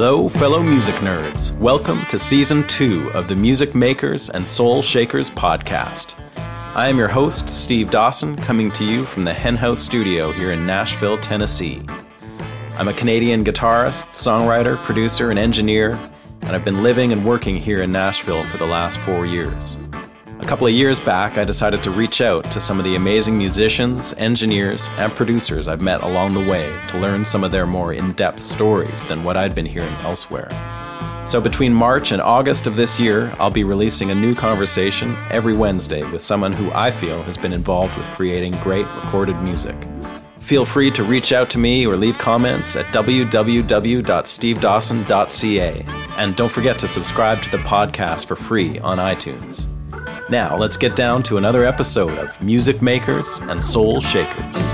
Hello, fellow music nerds. Welcome to season two of the Music Makers and Soul Shakers podcast. I am your host, Steve Dawson, coming to you from the Henhouse studio here in Nashville, Tennessee. I'm a Canadian guitarist, songwriter, producer, and engineer, and I've been living and working here in Nashville for the last four years. A couple of years back, I decided to reach out to some of the amazing musicians, engineers, and producers I've met along the way to learn some of their more in depth stories than what I'd been hearing elsewhere. So, between March and August of this year, I'll be releasing a new conversation every Wednesday with someone who I feel has been involved with creating great recorded music. Feel free to reach out to me or leave comments at www.stevedawson.ca. And don't forget to subscribe to the podcast for free on iTunes. Now, let's get down to another episode of Music Makers and Soul Shakers.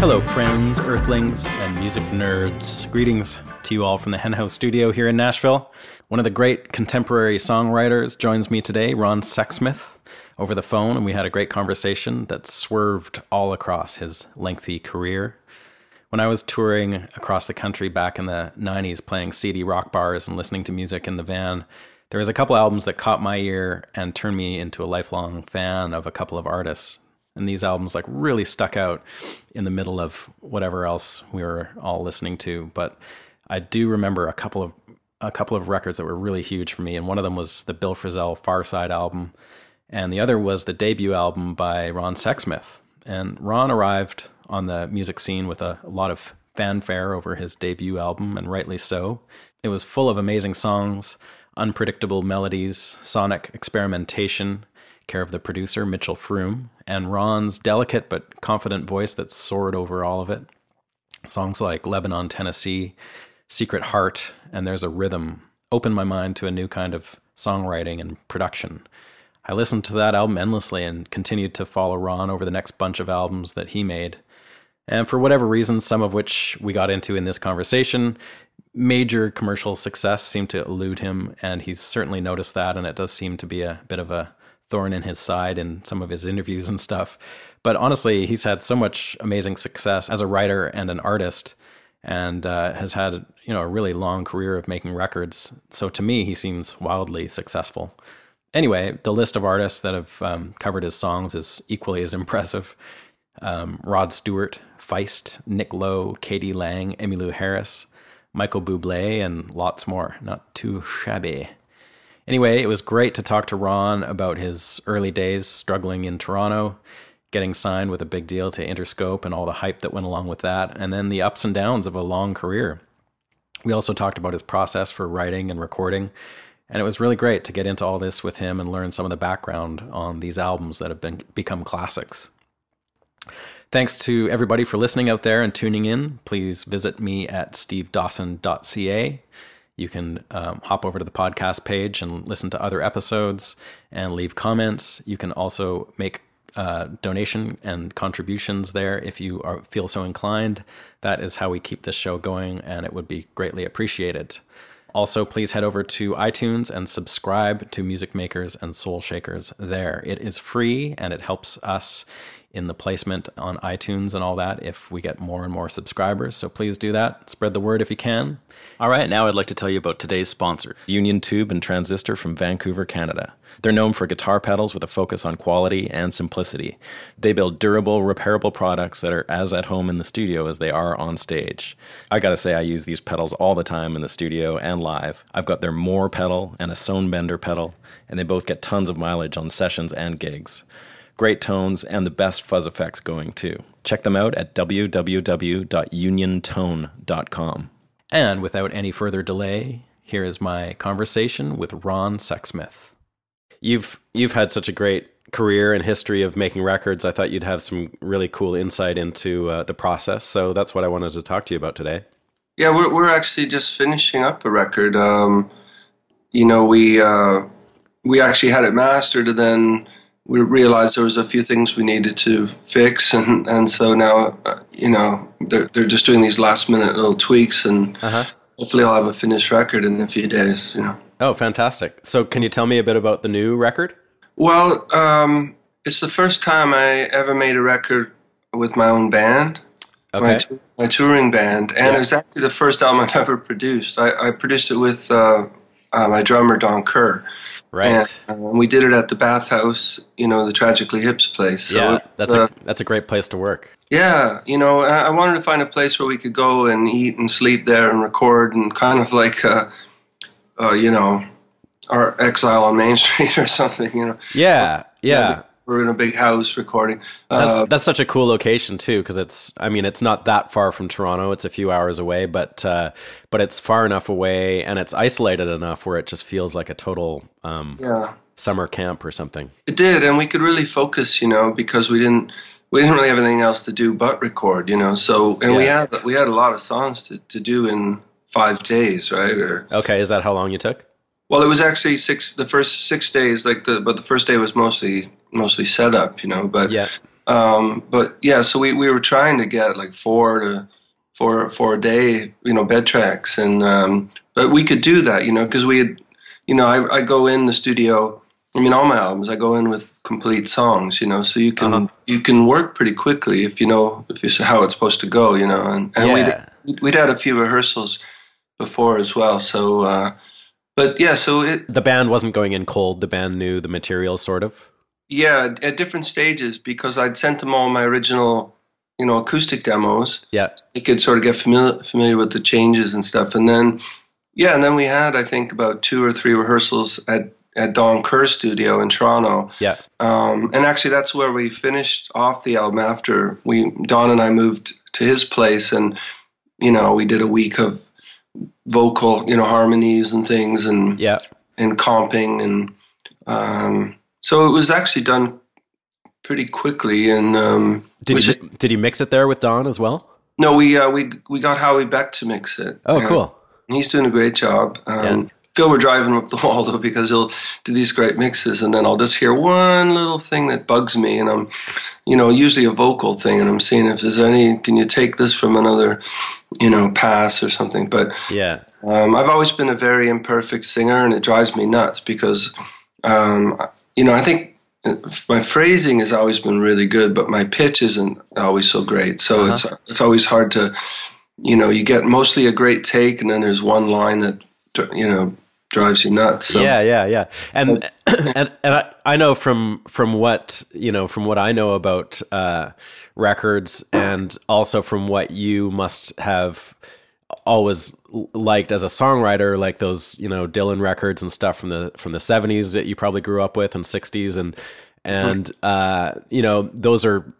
Hello, friends, earthlings, music nerds. Greetings to you all from the Hen House studio here in Nashville. One of the great contemporary songwriters joins me today, Ron Sexsmith, over the phone, and we had a great conversation that swerved all across his lengthy career. When I was touring across the country back in the 90s, playing seedy rock bars and listening to music in the van, there was a couple albums that caught my ear and turned me into a lifelong fan of a couple of artists and these albums like really stuck out in the middle of whatever else we were all listening to. But i do remember a couple of a couple of records that were really huge for me. And one of them was the bill frisell far side album. And the other was the debut album by ron sexsmith. And ron arrived on the music scene with a, a lot of fanfare over his debut album and rightly so. It was full of amazing songs unpredictable melodies sonic experimentation care of the producer, Mitchell Froom, and Ron's delicate but confident voice that soared over all of it. Songs like Lebanon, Tennessee, Secret Heart, and There's a Rhythm opened my mind to a new kind of songwriting and production. I listened to that album endlessly and continued to follow Ron over the next bunch of albums that he made. And for whatever reasons, some of which we got into in this conversation, major commercial success seemed to elude him, and he's certainly noticed that, and it does seem to be a bit of a thorn in his side in some of his interviews and stuff. But honestly, he's had so much amazing success as a writer and an artist, and uh, has had you know a really long career of making records. So to me, he seems wildly successful. Anyway, the list of artists that have um, covered his songs is equally as impressive. Um, Rod Stewart, Feist, Nick Lowe, k.d. lang, Emmylou Harris, Michael Bublé, and lots more. Not too shabby. Anyway, it was great to talk to Ron about his early days struggling in Toronto, getting signed with a big deal to Interscope and all the hype that went along with that, and then the ups and downs of a long career. We also talked about his process for writing and recording, and it was really great to get into all this with him and learn some of the background on these albums that have been become classics. Thanks to everybody for listening out there and tuning in. Please visit me at stevedawson.ca. You can um, hop over to the podcast page and listen to other episodes and leave comments. You can also make uh, donation and contributions there if you are, feel so inclined. That is how we keep this show going, and it would be greatly appreciated. Also, please head over to iTunes and subscribe to Music Makers and Soul Shakers there. It is free and it helps us in the placement on iTunes and all that if we get more and more subscribers. So please do that. Spread the word if you can. All right, now I'd like to tell you about today's sponsor, Union Tube and Transistor from Vancouver, Canada. They're known for guitar pedals with a focus on quality and simplicity. They build durable, repairable products that are as at home in the studio as they are on stage. I gotta say, I use these pedals all the time in the studio and live. I've got their More pedal and a Tonebender pedal, and they both get tons of mileage on sessions and gigs. Great tones and the best fuzz effects going too. Check them out at www.uniontone.com. And without any further delay, here is my conversation with Ron Sexsmith. You've you've had such a great career and history of making records. I thought you'd have some really cool insight into uh, the process. So that's what I wanted to talk to you about today. Yeah, we're we're actually just finishing up a record. Um, you know, we uh, we actually had it mastered, and then we realized there was a few things we needed to fix, and and so now uh, you know they're they're just doing these last minute little tweaks, and uh-huh. hopefully I'll have a finished record in a few days. You know. Oh, fantastic! So, can you tell me a bit about the new record? Well, um, it's the first time I ever made a record with my own band. Okay. My, my touring band, and yeah. it was actually the first album I've ever produced. I, I produced it with uh, uh, my drummer Don Kerr. Right. And, uh, we did it at the Bathhouse, you know, the Tragically Hip's place. So yeah, that's a uh, that's a great place to work. Yeah, you know, I, I, wanted to find a place where we could go and eat and sleep there and record and kind of like, uh, uh you know, our exile on Main Street or something. You know. Yeah, yeah we're in a big house recording. That's uh, that's such a cool location too, because it's I mean it's not that far from Toronto. It's a few hours away, but uh, but it's far enough away and it's isolated enough where it just feels like a total um, yeah summer camp or something. It did, and we could really focus, you know, because we didn't we didn't really have anything else to do but record, you know. So and yeah. we had we had a lot of songs to, to do in five days, right? Or okay, is that how long you took? Well, it was actually six. The first six days, like the but the first day was mostly mostly setup, you know. But yeah, um, but yeah. So we, we were trying to get like four to four four a day, you know, bed tracks, and um, but we could do that, you know, because we had, you know, I, I go in the studio. I mean, all my albums, I go in with complete songs, you know, so you can uh-huh. you can work pretty quickly if you know if you how it's supposed to go, you know. And, and yeah. we'd, we'd had a few rehearsals before as well, so. Uh, but yeah, so it, the band wasn't going in cold. The band knew the material, sort of. Yeah, at different stages because I'd sent them all my original, you know, acoustic demos. Yeah, they could sort of get familiar familiar with the changes and stuff, and then yeah, and then we had I think about two or three rehearsals at at Don Kerr's studio in Toronto. Yeah, um, and actually that's where we finished off the album after we Don and I moved to his place, and you know we did a week of vocal, you know, harmonies and things, and yeah, and comping and. Um, so it was actually done pretty quickly. And um, did you just, did you mix it there with Don as well? No, we uh, we we got Howie Beck to mix it. Oh, cool! He's doing a great job. Um, yeah. Phil, we're driving up the wall though because he'll do these great mixes, and then I'll just hear one little thing that bugs me, and I'm, you know, usually a vocal thing, and I'm seeing if there's any. Can you take this from another, you know, pass or something? But yeah, um, I've always been a very imperfect singer, and it drives me nuts because um, you know, I think my phrasing has always been really good, but my pitch isn't always so great. So uh-huh. it's it's always hard to, you know, you get mostly a great take, and then there's one line that you know drives you nuts. So. Yeah, yeah, yeah. And and and I, I know from from what you know from what I know about uh, records, and also from what you must have always liked as a songwriter, like those you know Dylan records and stuff from the from the seventies that you probably grew up with and sixties, and and uh, you know those are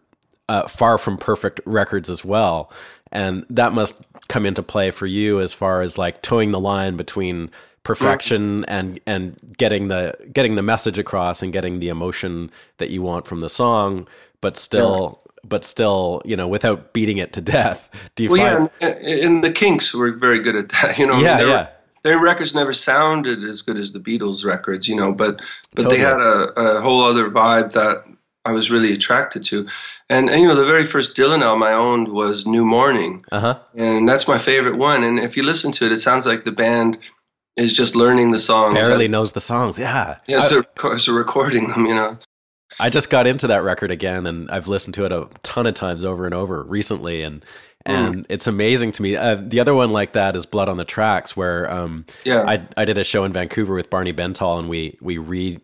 uh, far from perfect records as well, and that must come into play for you as far as like towing the line between perfection and and getting the getting the message across and getting the emotion that you want from the song but still but still, you know, without beating it to death. Do you well, find? Yeah, and the Kinks were very good at that. You know, yeah, I mean, yeah. their records never sounded as good as the Beatles records, you know, but but totally. they had a, a whole other vibe that I was really attracted to. And, and, you know, the very first Dylan album I owned was New Morning. Uh-huh. And that's my favorite one. And if you listen to it, it sounds like the band is just learning the songs. Barely knows the songs, yeah. Yes, they're, they're recording them, you know. I just got into that record again, and I've listened to it a ton of times over and over recently, and and mm. it's amazing to me. Uh, the other one like that is Blood on the Tracks, where um, yeah, I I did a show in Vancouver with Barney Bentall, and we we re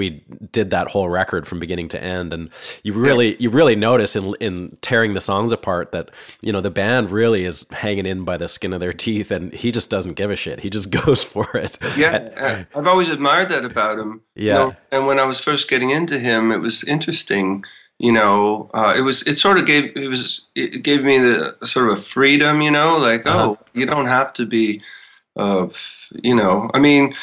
we did that whole record from beginning to end. And you really you really notice in in tearing the songs apart that you know the band really is hanging in by the skin of their teeth and he just doesn't give a shit. He just goes for it. Yeah i've always admired that about him. Yeah. you know, and when i was first getting into him it was interesting you know uh, it was it sort of gave it was it gave me the sort of a freedom you know like uh-huh. oh you don't have to be uh, you know i mean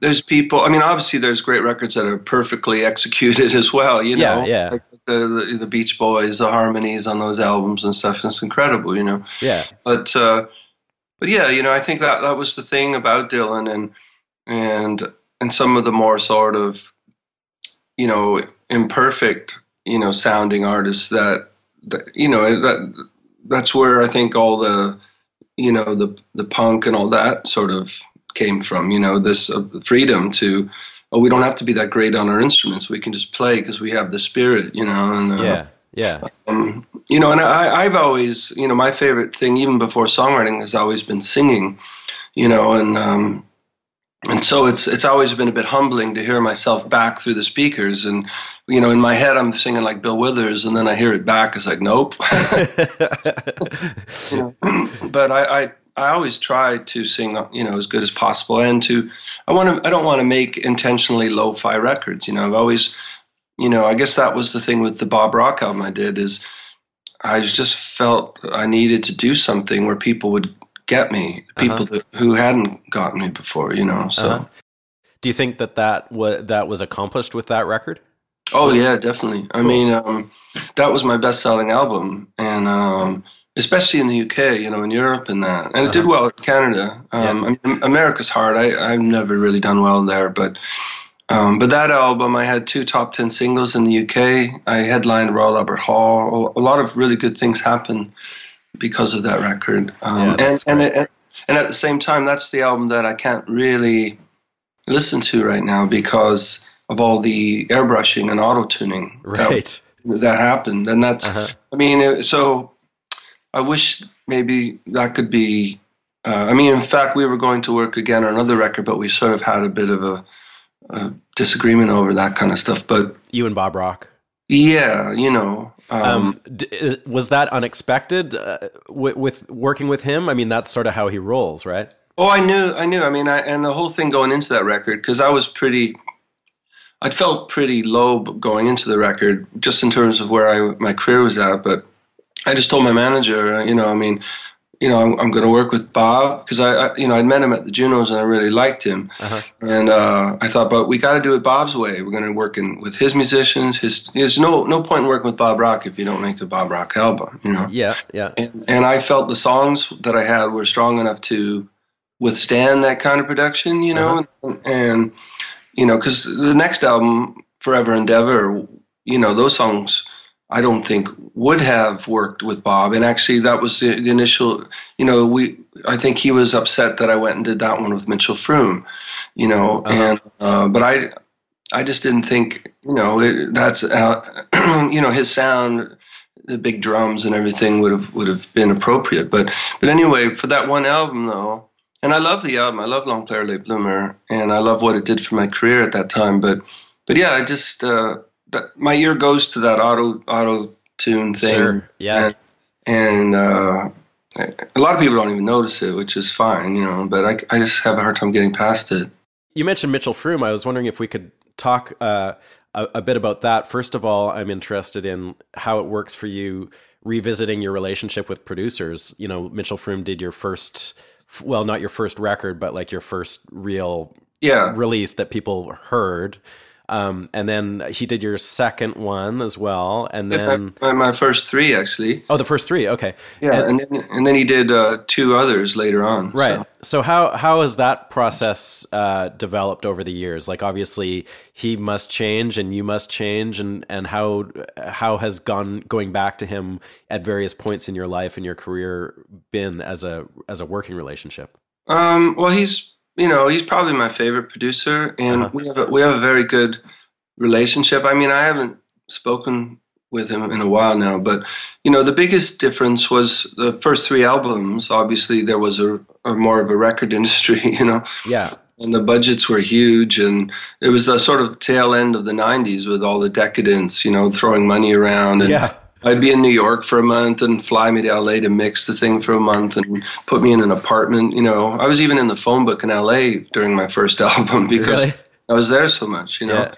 there's people. I mean, obviously, there's great records that are perfectly executed as well. You know, yeah, yeah. Like the, the, the Beach Boys, the harmonies on those albums and stuff. It's incredible. You know. Yeah. But uh, but yeah, you know, I think that that was the thing about Dylan and and and some of the more sort of you know imperfect you know sounding artists that, that you know that that's where I think all the you know the the punk and all that sort of came from. You know, this uh, freedom to, oh, we don't have to be that great on our instruments. We can just play because we have the spirit. You know, and uh, yeah, yeah. Um, you know, and I, I've always, you know, my favorite thing, even before songwriting, has always been singing. You know, and um, and so it's it's always been a bit humbling to hear myself back through the speakers and you know in my head i'm singing like bill withers and then i hear it back it's like nope you know? but I, I I always try to sing, you know, as good as possible, and to I want to I don't want to make intentionally lo-fi records. You know, I've always, you know, I guess that was the thing with the Bob Rock album I did is I just felt I needed to do something where people would get me, people uh-huh. that, who hadn't gotten me before. You know, so. Uh-huh. Do you think that that was that was accomplished with that record? Oh yeah, definitely. Cool. I mean, um, that was my best-selling album, and um, especially in the UK, you know, in Europe and that. And it uh-huh. did well in Canada. Um, yeah. I mean, America's hard. I, I've never really done well there, but um, but that album, I had two top ten singles in the UK. I headlined Royal Albert Hall. A lot of really good things happened because of that record. Um, yeah, and and, it, and at the same time, that's the album that I can't really listen to right now because of all the airbrushing and auto tuning. Right. That, that, happened, and that's. Uh-huh. I mean, so I wish maybe that could be. Uh, I mean, in fact, we were going to work again on another record, but we sort of had a bit of a, a disagreement over that kind of stuff. But you and Bob Rock. Yeah, you know. Um, um, d- uh, was that unexpected uh, with, with working with him? I mean, that's sort of how he rolls, right? Oh, I knew, I knew. I mean, I, and the whole thing going into that record because I was pretty, I felt pretty low going into the record, just in terms of where I my career was at. But I just told my manager, uh, you know, I mean, you know, I'm, I'm going to work with Bob because I, I, you know, I'd met him at the Junos and I really liked him. Uh-huh. And uh, I thought, but we got to do it Bob's way. We're going to work in, with his musicians. His there's no no point in working with Bob Rock if you don't make a Bob Rock album. You know. Yeah, yeah. And, and I felt the songs that I had were strong enough to withstand that kind of production. You know, uh-huh. and, and you know, because the next album, Forever Endeavor, you know, those songs I don't think would have worked with Bob. And actually, that was the, the, initial. You know, we. I think he was upset that I went and did that one with Mitchell Froom. You know, uh-huh. and uh, but I, I just didn't think. You know, it, that's uh, you know his sound, the big drums and everything would have would have been appropriate. But but anyway, for that one album though. And I love the album. I love Long Player Late Bloomer, and I love what it did for my career at that time. But, but yeah, I just uh, my ear goes to that auto auto tune thing. Sure. Yeah. And, and uh, a lot of people don't even notice it, which is fine, you know. But I, I just have a hard time getting past it. You mentioned Mitchell Froom. I was wondering if we could talk uh, a, a bit about that. First of all, I'm interested in how it works for you revisiting your relationship with producers. You know, Mitchell Froom did your first, well, not your first record, but like your first real yeah. release that people heard. Um, and then he did your second one as well, and then my, my first three actually. Oh, the first three, okay. Yeah, and, and then, and then he did uh, two others later on. Right. So, so how how has that process uh, developed over the years? Like, obviously, he must change, and you must change, and and how how has gone going back to him at various points in your life and your career been as a as a working relationship? Um, well, he's you know, he's probably my favorite producer, and uh-huh. we have a, we have a very good relationship. I mean, I haven't spoken with him in a while now, but you know, the biggest difference was the first three albums. Obviously, there was a, a more of a record industry, you know. Yeah. And the budgets were huge, and it was the sort of tail end of the '90s with all the decadence, you know, throwing money around. And Yeah. I'd be in New York for a month and fly me to LA to mix the thing for a month and put me in an apartment. You know, I was even in the phone book in LA during my first album because Really? I was there so much. You know, Yeah.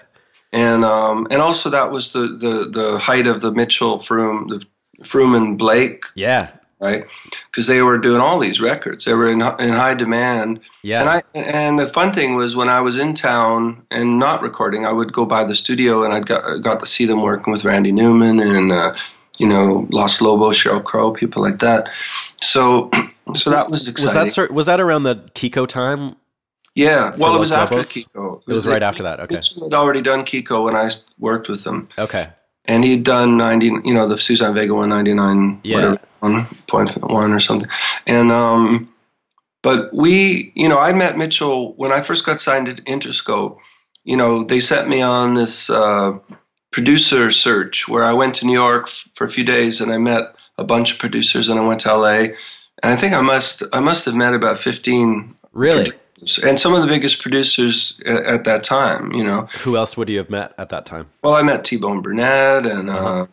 and um, and also that was the the the height of the Mitchell Froom the Froom and Blake Yeah. Right because they were doing all these records they were in in high demand Yeah. and I and the fun thing was when I was in town and not recording I would go by the studio and I got got to see them working with Randy Newman and uh, you know Los Lobos Sheryl Crow people like that so so that was exciting was that was that around the Kiko time? yeah well it was Los after Kiko It was right after that. Okay. Had already done Kiko when I worked with them Okay. And he'd done 90 you know the Suzanne Vega 199 Yeah. whatever one point one or something and um but we you know I met Mitchell when I first got signed to Interscope you know they sent me on this uh, producer search where I went to New York f- for a few days and I met a bunch of producers and I went to LA and I think I must I must have met about 15 Really? And some of the biggest producers at, at that time you know Who else would you have met at that time? well, I met T Bone Burnett and, uh,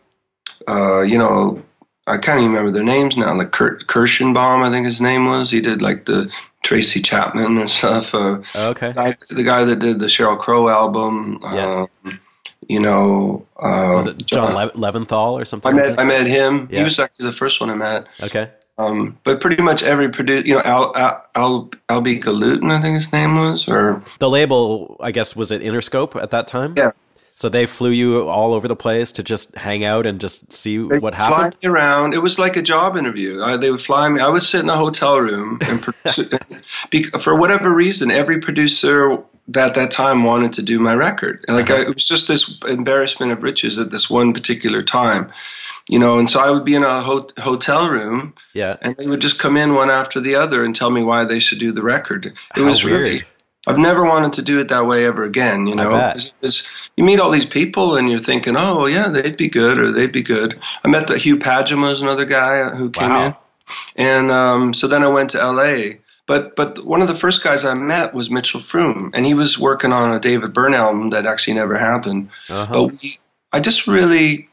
uh, you know, I can't even remember their names now. Like Kurt Kershenbaum, I think his name was. He did like the Tracy Chapman and stuff. Uh, Okay. guy, the guy that did the Sheryl Crow album. Yeah. Um, you know, uh, Was it John Le- Leventhal or something? I met that? I met him. Yeah. He was actually the first one I met. Okay. Um, but pretty much every producer, you know, Al Al Al Albhy Galuten, I think his name was, or The label, I guess, was it Interscope at that time? Yeah. So they flew you all over the place to just hang out and just see They what fly happened. me around. It was like a job interview. I, they would fly me. I would sit in a hotel room, and for whatever reason, every producer at that time wanted to do my record. And like I, it was just this embarrassment of riches at this one particular time, you know. And so I would be in a ho- hotel room, Yeah. and they would just come in one after the other and tell me why they should do the record. It How was weird. really. I've never wanted to do it that way ever again. You know, bet. 'Cause it was- you meet all these people and you're thinking, oh yeah, they'd be good or they'd be good. I met the Hugh Padgham was another guy who came Wow. in, and um, so then I went to L.A. But but one of the first guys I met was Mitchell Froom, and he was working on a David Byrne album that actually never happened. Uh-huh. But we, I just really,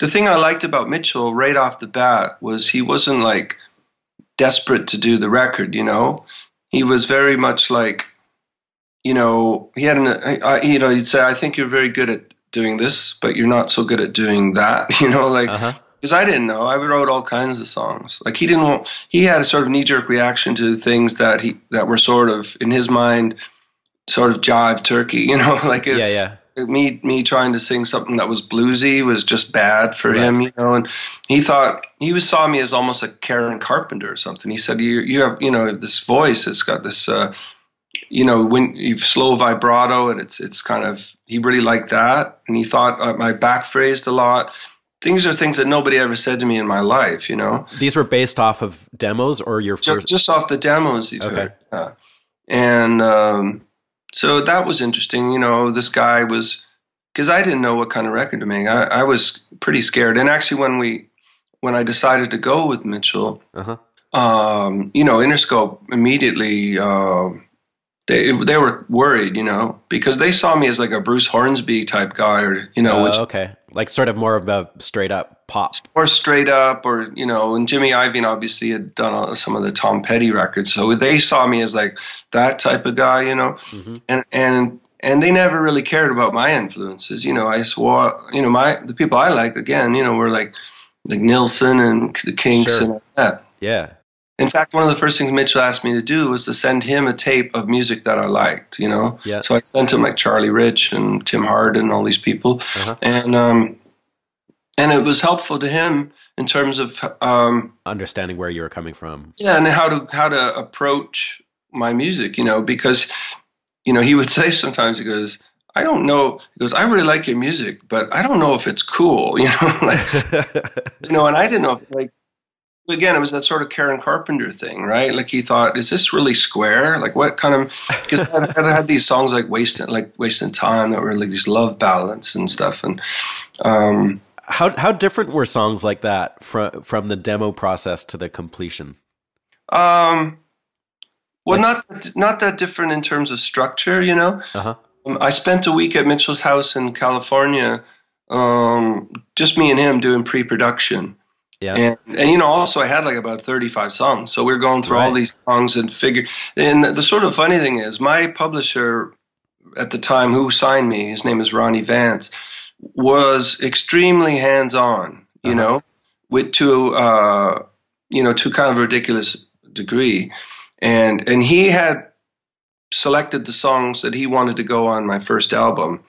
the thing I liked about Mitchell right off the bat was he wasn't like desperate to do the record, you know? He was very much like, you know, he had an, I, you know, he'd say, I think you're very good at doing this, but you're not so good at doing that, you know, like, Uh-huh. because I didn't know. I wrote all kinds of songs. Like he didn't want. He had a sort of knee jerk reaction to things that he that were sort of in his mind, sort of jive turkey. You know, like it, Yeah, yeah. Me me trying to sing something that was bluesy was just bad for Right. him, you know. And he thought he was saw me as almost like Karen Carpenter or something. He said, "You you have you know this voice. It's got this." Uh, you know, when you've slow vibrato, and it's it's kind of he really liked that, and he thought uh, my back phrased a lot. Things are things that nobody ever said to me in my life, you know These were based off of demos or your just, first. just off the demos Okay. Yeah. And um, so that was interesting. You know, this guy was because I didn't know what kind of record to make. I, I was pretty scared. And actually, when we when I decided to go with Mitchell, Uh-huh. um, you know, Interscope immediately. Um, they, they were worried, you know, because they saw me as like a Bruce Hornsby type guy, or you know, Uh, which okay. Like sort of more of a straight up pop. or straight up or you know and jimmy iovine obviously had done some of the tom petty records so they saw me as like that type of guy you know hmm and and and they never really cared about my influences you know i swore you know my the people i liked again you know were like like nilsson and the kinks Sure. and all that Yeah. In fact one of the first things mitchell asked me to do was to send him a tape of music that i liked you know Yeah. so i sent him like charlie rich and tim hardin and all these people Uh-huh. and um and it was helpful to him in terms of um Understanding where you were coming from. yeah and how to how to approach my music you know because you know he would say sometimes he goes i don't know he goes i really like your music but i don't know if it's cool you know like you know and i didn't know if, like again, it was that sort of Karen Carpenter thing, right? Like he thought, is this really square? Like what kind of? Because I, had these songs like wasting, like wasting time that were like these love ballads and stuff, and um, how how different were songs like that from from the demo process to the completion? Um, well, not not that different in terms of structure, you know. Uh-huh. Um, I spent a week at Mitchell's house in California, um, just me and him doing pre-production. Yeah. And, and you know, also I had like about 35 songs. So we are going through all these songs and figure. And the sort of funny thing is, my publisher at the time who signed me, his name is Ronnie Vance, was extremely hands on, you Uh-huh. know, with to, uh, you know, to kind of a ridiculous degree. And, and he had selected the songs that he wanted to go on my first album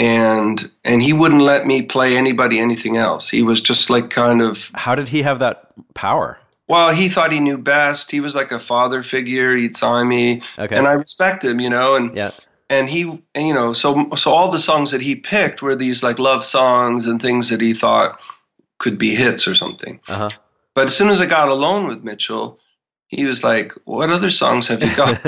and and he wouldn't let me play anybody anything else he was just like kind of How did he have that power? well he thought he knew best he was like a father figure he'd sign me Okay. and i respect him you know and yeah. and he and, you know so so all the songs that he picked were these like love songs and things that he thought could be hits or something Uh huh. but as soon as i got alone with mitchell he was like what other songs have you got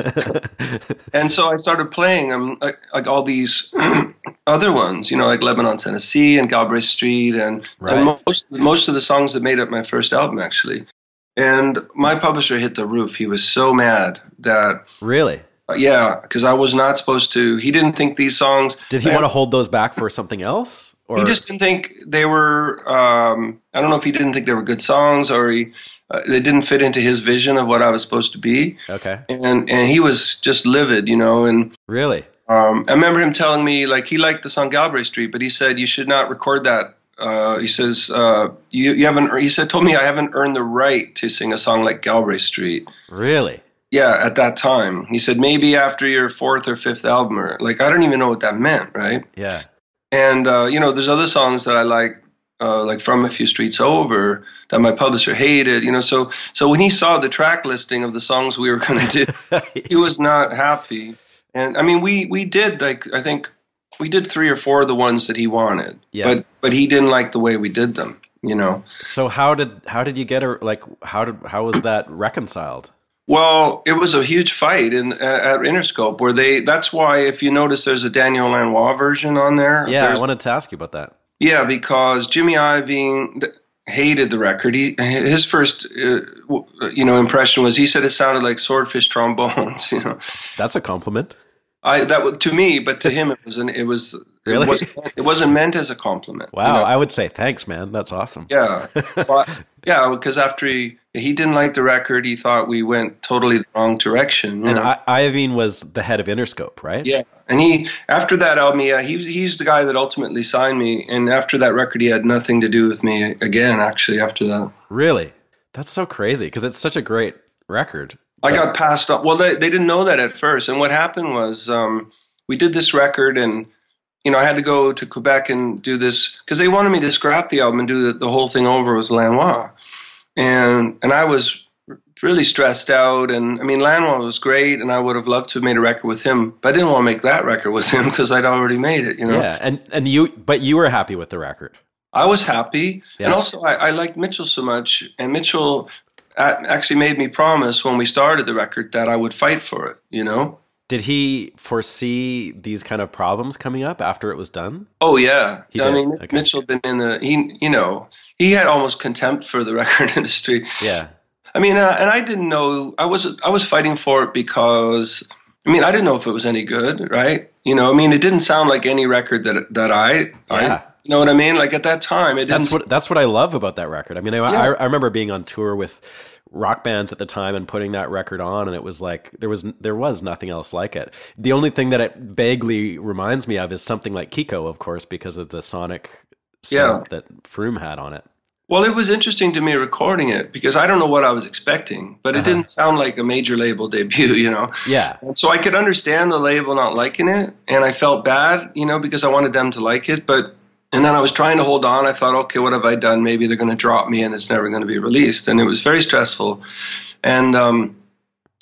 and so I started playing them like, like all these other ones, you know, like Lebanon, Tennessee, and Galbraith Street, and, Right. and most most of the songs that made up my first album, actually. And my publisher hit the roof. He was so mad that, really? uh, yeah, because I was not supposed to. He didn't think these songs. Did he want to hold those back for something else? Or He just didn't think they were. Um, I don't know if he didn't think they were good songs or he uh, they didn't fit into his vision of what I was supposed to be. okay. And and he was just livid, you know, and. Really? Um, I remember him telling me like he liked the song Galbraith Street, but he said you should not record that. Uh, he says uh, you you haven't. He said told me I haven't earned the right to sing a song like Galbraith Street. Really? Yeah, at that time, he said maybe after your fourth or fifth album, or like I don't even know what that meant, right? Yeah. And uh, you know, there's other songs that I like, uh, like from a few streets over, that my publisher hated. You know, so so when he saw the track listing of the songs we were going to do, he was not happy. And I mean, we we did like I think we did three or four of the ones that he wanted, Yeah. but but he didn't like the way we did them. You know. So how did how did you get her? Like how did how was that reconciled? Well, it was a huge fight in at Interscope where they. That's why if you notice, there's a Daniel Lanois version on there. Yeah, I wanted to ask you about that. Yeah, because Jimmy Iovine hated the record. He his first uh, you know impression was he said it sounded like swordfish trombones. You know, That's a compliment. I that to me, but to him it was an it was Really? it, wasn't, it wasn't meant as a compliment. you Wow, know? I would say thanks, man. That's awesome. Yeah, but, yeah, because after he he didn't like the record, he thought we went totally the wrong direction. And? I, Iovine was the head of Interscope, right? Yeah, and he after that album, yeah, he he's the guy that ultimately signed me. And after that record, he had nothing to do with me again. Actually, after that, Really? That's so crazy because it's such a great record. I got passed up. Well, they they didn't know that at first. And what happened was um, we did this record, and you know I had to go to Quebec and do this because they wanted me to scrap the album and do the, the whole thing over with Lanois, and and I was really stressed out. And I mean, Lanois was great, and I would have loved to have made a record with him, but I didn't want to make that record with him because I'd already made it. You know. Yeah, and and you, but you were happy with the record. I was happy, Yeah. and also I, I liked Mitchell so much, and Mitchell actually made me promise when we started the record that I would fight for it. You know? Did he foresee these kind of problems coming up after it was done? Oh yeah. He I did? mean, Okay. Mitchell been in the he, you know, he had almost contempt for the record industry. Yeah, I mean, uh, and I didn't know I was I was fighting for it because I mean I didn't know if it was any good, right? You know, I mean, it didn't sound like any record that that I, Yeah. I you know what I mean? Like at that time, it didn't. that's what that's what I love about that record. I mean, I, I, I remember being on tour with rock bands at the time and putting that record on, and it was like there was there was nothing else like it. The only thing that it vaguely reminds me of is something like Kiko, of course, because of the sonic stamp that Froom had on it. Well, it was interesting to me recording it because I don't know what I was expecting, but it Uh-huh. didn't sound like a major label debut, you know. Yeah, And so I could understand the label not liking it, and I felt bad, you know, because I wanted them to like it. But and then I was trying to hold on. I thought, okay, what have I done? Maybe they're going to drop me, and it's never going to be released. And it was very stressful. And um,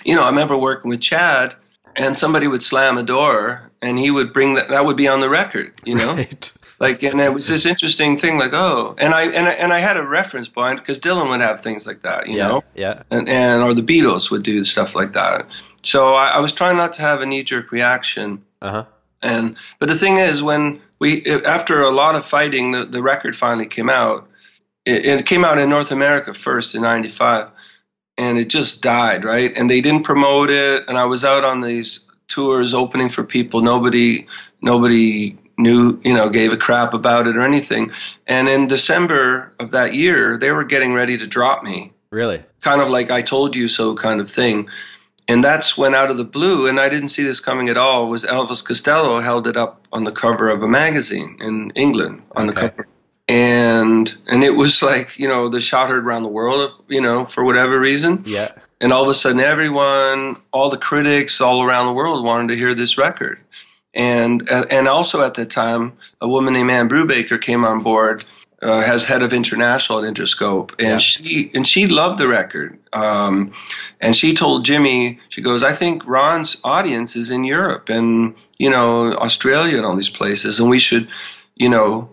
you know, I remember working with Tchad, and somebody would slam a door, and he would bring that. That would be on the record, you know. right. like, and it was this interesting thing, like, oh, and I and I, and I had a reference point because Dylan would have things like that, you yeah, know, yeah, and and or the Beatles would do stuff like that. So I, I was trying not to have a knee jerk reaction. uh huh, And but the thing is, when we after a lot of fighting, the, the record finally came out. It, it came out in North America first in '95, and it just died, right? And they didn't promote it. And I was out on these tours opening for people. Nobody, nobody knew, you know, gave a crap about it or anything. And in December of that year, they were getting ready to drop me, really, kind of like "I told you so" kind of thing. And that's when, out of the blue, and I didn't see this coming at all, was Elvis Costello held it up on the cover of a magazine in England on the cover. And and it was like, you know, the shot heard around the world, you know, for whatever reason. yeah, And all of a sudden, everyone, all the critics all around the world wanted to hear this record. And and also at that time, a woman named Ann Brubaker came on board uh, as head of international at Interscope, and Yeah. she and she loved the record. Um, and she told Jimmy, she goes, "I think Ron's audience is in Europe and you know Australia and all these places, and we should, you know,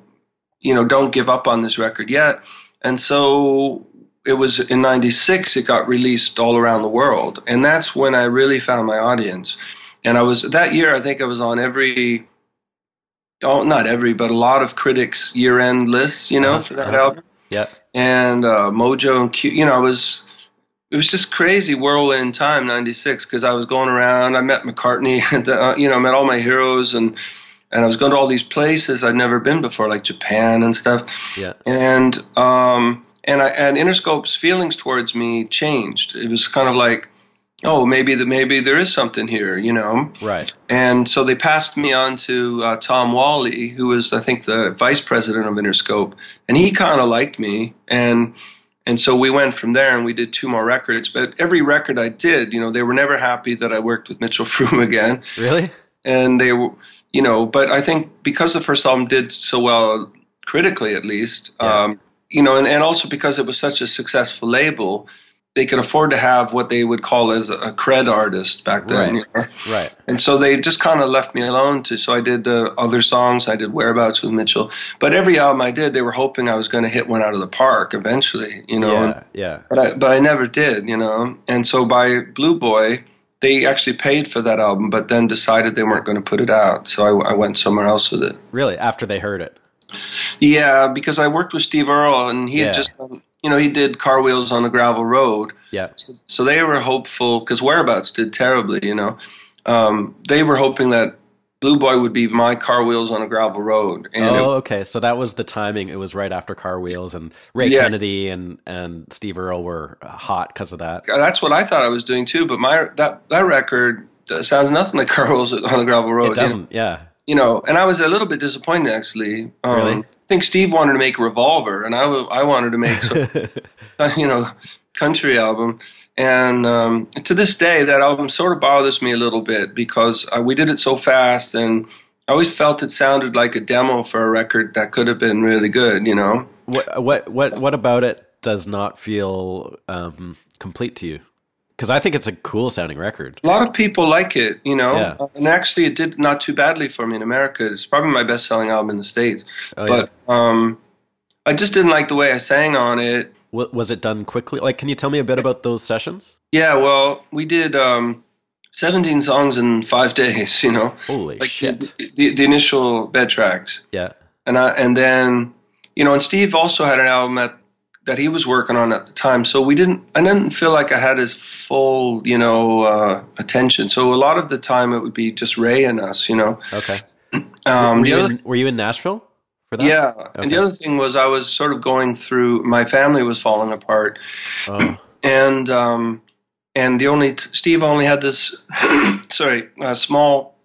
you know, don't give up on this record yet." And so it was in 96 it got released all around the world and that's when i really found my audience and i was that year i think i was on every oh not every but a lot of critics year end lists you know Uh-huh, for that uh-huh. album yeah, and uh, mojo and q you know i was it was just crazy whirlwind time 96 because i was going around i met mccartney and uh, you know I met all my heroes and and i was going to all these places i'd never been before like japan and stuff yeah, and um, and I, and Interscope's feelings towards me changed. It was kind of like, oh, maybe the, maybe there is something here, you know. right, And so they passed me on to uh, Tom Whalley, who was I think the vice president of Interscope, and he kind of liked me, and and so we went from there, and we did two more records. But every record I did, you know, they were never happy that I worked with Mitchell Froom again really, and they were, you know, but I think because the first album did so well critically, at least, Yeah. um, you know, and, and also because it was such a successful label, they could afford to have what they would call as a cred artist back then. Right. You know? right, And so they just kind of left me alone to. So I did the other songs. I did Whereabouts with Mitchell. But every album I did, they were hoping I was going to hit one out of the park eventually. You know, and- yeah, yeah, but I, but I never did, you know. And so by Blue Boy, they actually paid for that album, but then decided they weren't going to put it out. So I, I went somewhere else with it. really. After they heard it, Yeah, because I worked with Steve Earle, and he Yeah. had just, done- you know, he did Car Wheels on a Gravel Road. yeah, So, so they were hopeful because Whereabouts did terribly, you know. Um, they were hoping that Blue Boy would be my Car Wheels on a Gravel Road, and it- oh, okay. So that was the timing. It was right after Car Wheels, and Ray Yeah. Kennedy and and Steve Earle were uh, hot because of that. that's what I thought I was doing too. But my that that record uh, sounds nothing like Car Wheels on a Gravel Road. It you know? doesn't. Yeah. You know, and I was a little bit disappointed actually. Um, Really? I think Steve wanted to make Revolver, and I I wanted to make some, you know country album. And um, to this day, that album sort of bothers me a little bit because uh, we did it so fast, and I always felt it sounded like a demo for a record that could have been really good. You know, What what what what about it does not feel um, complete to you? Because I think it's a cool sounding record. a lot of people like it. You know, Yeah. And actually, it did not too badly for me in America. It's probably my best-selling album in the states. Oh, yeah. but um, I just didn't like the way I sang on it. Wa- Was it done quickly? Like, can you tell me a bit about those sessions? Yeah, well, we did um, 17 songs in five days, you know, Holy like shit! The, the, the initial bed tracks. Yeah, And, I, and then, you know, and Steve also had an album that, that he was working on at the time. So we didn't, I didn't feel like I had his full, you know, uh, attention. So a lot of the time it would be just Ray and us, you know. okay. Um, were, you in, were you in Nashville for that? Yeah, Okay. and the other thing was I was sort of going through. My family was falling apart, Oh, and um, and the only Steve only had this sorry a small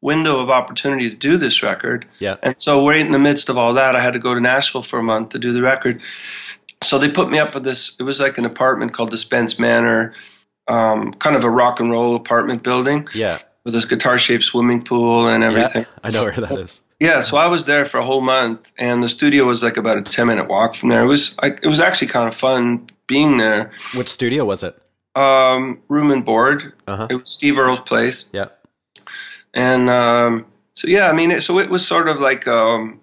window of opportunity to do this record, yeah. and so right in the midst of all that, I had to go to Nashville for a month to do the record. So they put me up with this. It was like an apartment called the Spence Manor, um, kind of a rock and roll apartment building Yeah. with this guitar-shaped swimming pool and everything. Yeah. I know where that is. Yeah, so I was there for a whole month, and the studio was like about a ten minute walk from there. It was I, it was actually kind of fun being there. Which studio was it? Um, room and board. Uh-huh. It was Steve Earle's place, Yeah. and um, so yeah, I mean, it, so it was sort of like um,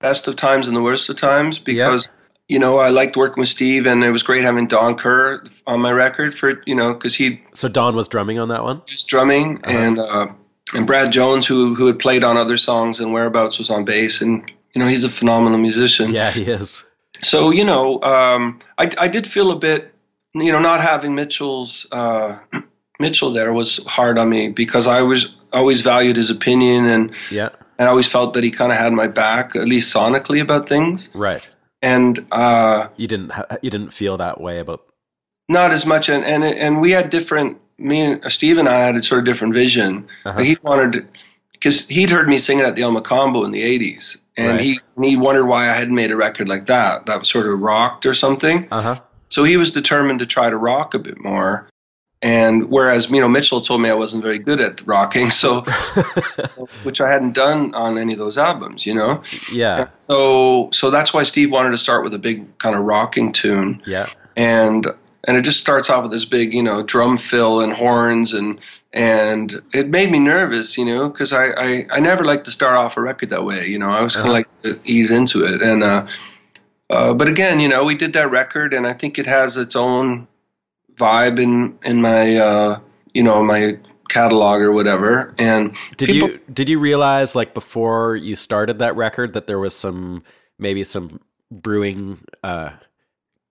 best of times and the worst of times because you know I liked working with Steve, and it was great having Don Kerr on my record for you know because he So Don was drumming on that one. He was drumming and uh, and Brad Jones who who had played on other songs and Whereabouts was on bass, and you know he's a phenomenal musician. Yeah, he is. So you know, um, I I did feel a bit, you know, not having Mitchell's uh, Mitchell there was hard on me because I was always valued his opinion and Yeah, and I always felt that he kind of had my back at least sonically about things right. And uh, You didn't ha- you didn't feel that way about. not as much and and and we had different. Me and Steve and I had a sort of different vision. Uh-huh. He wanted because he'd heard me singing at the El Mocambo in the '80s, and Right. he and he wondered why I hadn't made a record like that that was sort of rocked or something. Uh huh. So he was determined to try to rock a bit more. And whereas, you know, Mitchell told me I wasn't very good at rocking, so which I hadn't done on any of those albums, you know. yeah, So so that's why Steve wanted to start with a big kind of rocking tune. yeah, And and it just starts off with this big, you know, drum fill and horns and and it made me nervous, you know, because I, I I never like to start off a record that way, you know. I was kind of Uh-huh. like to ease into it, and uh, uh, but again, you know, we did that record, and I think it has its own vibe in in my uh, you know my catalog or whatever. And Did people- you did you realize like before you started that record that there was some maybe some brewing uh,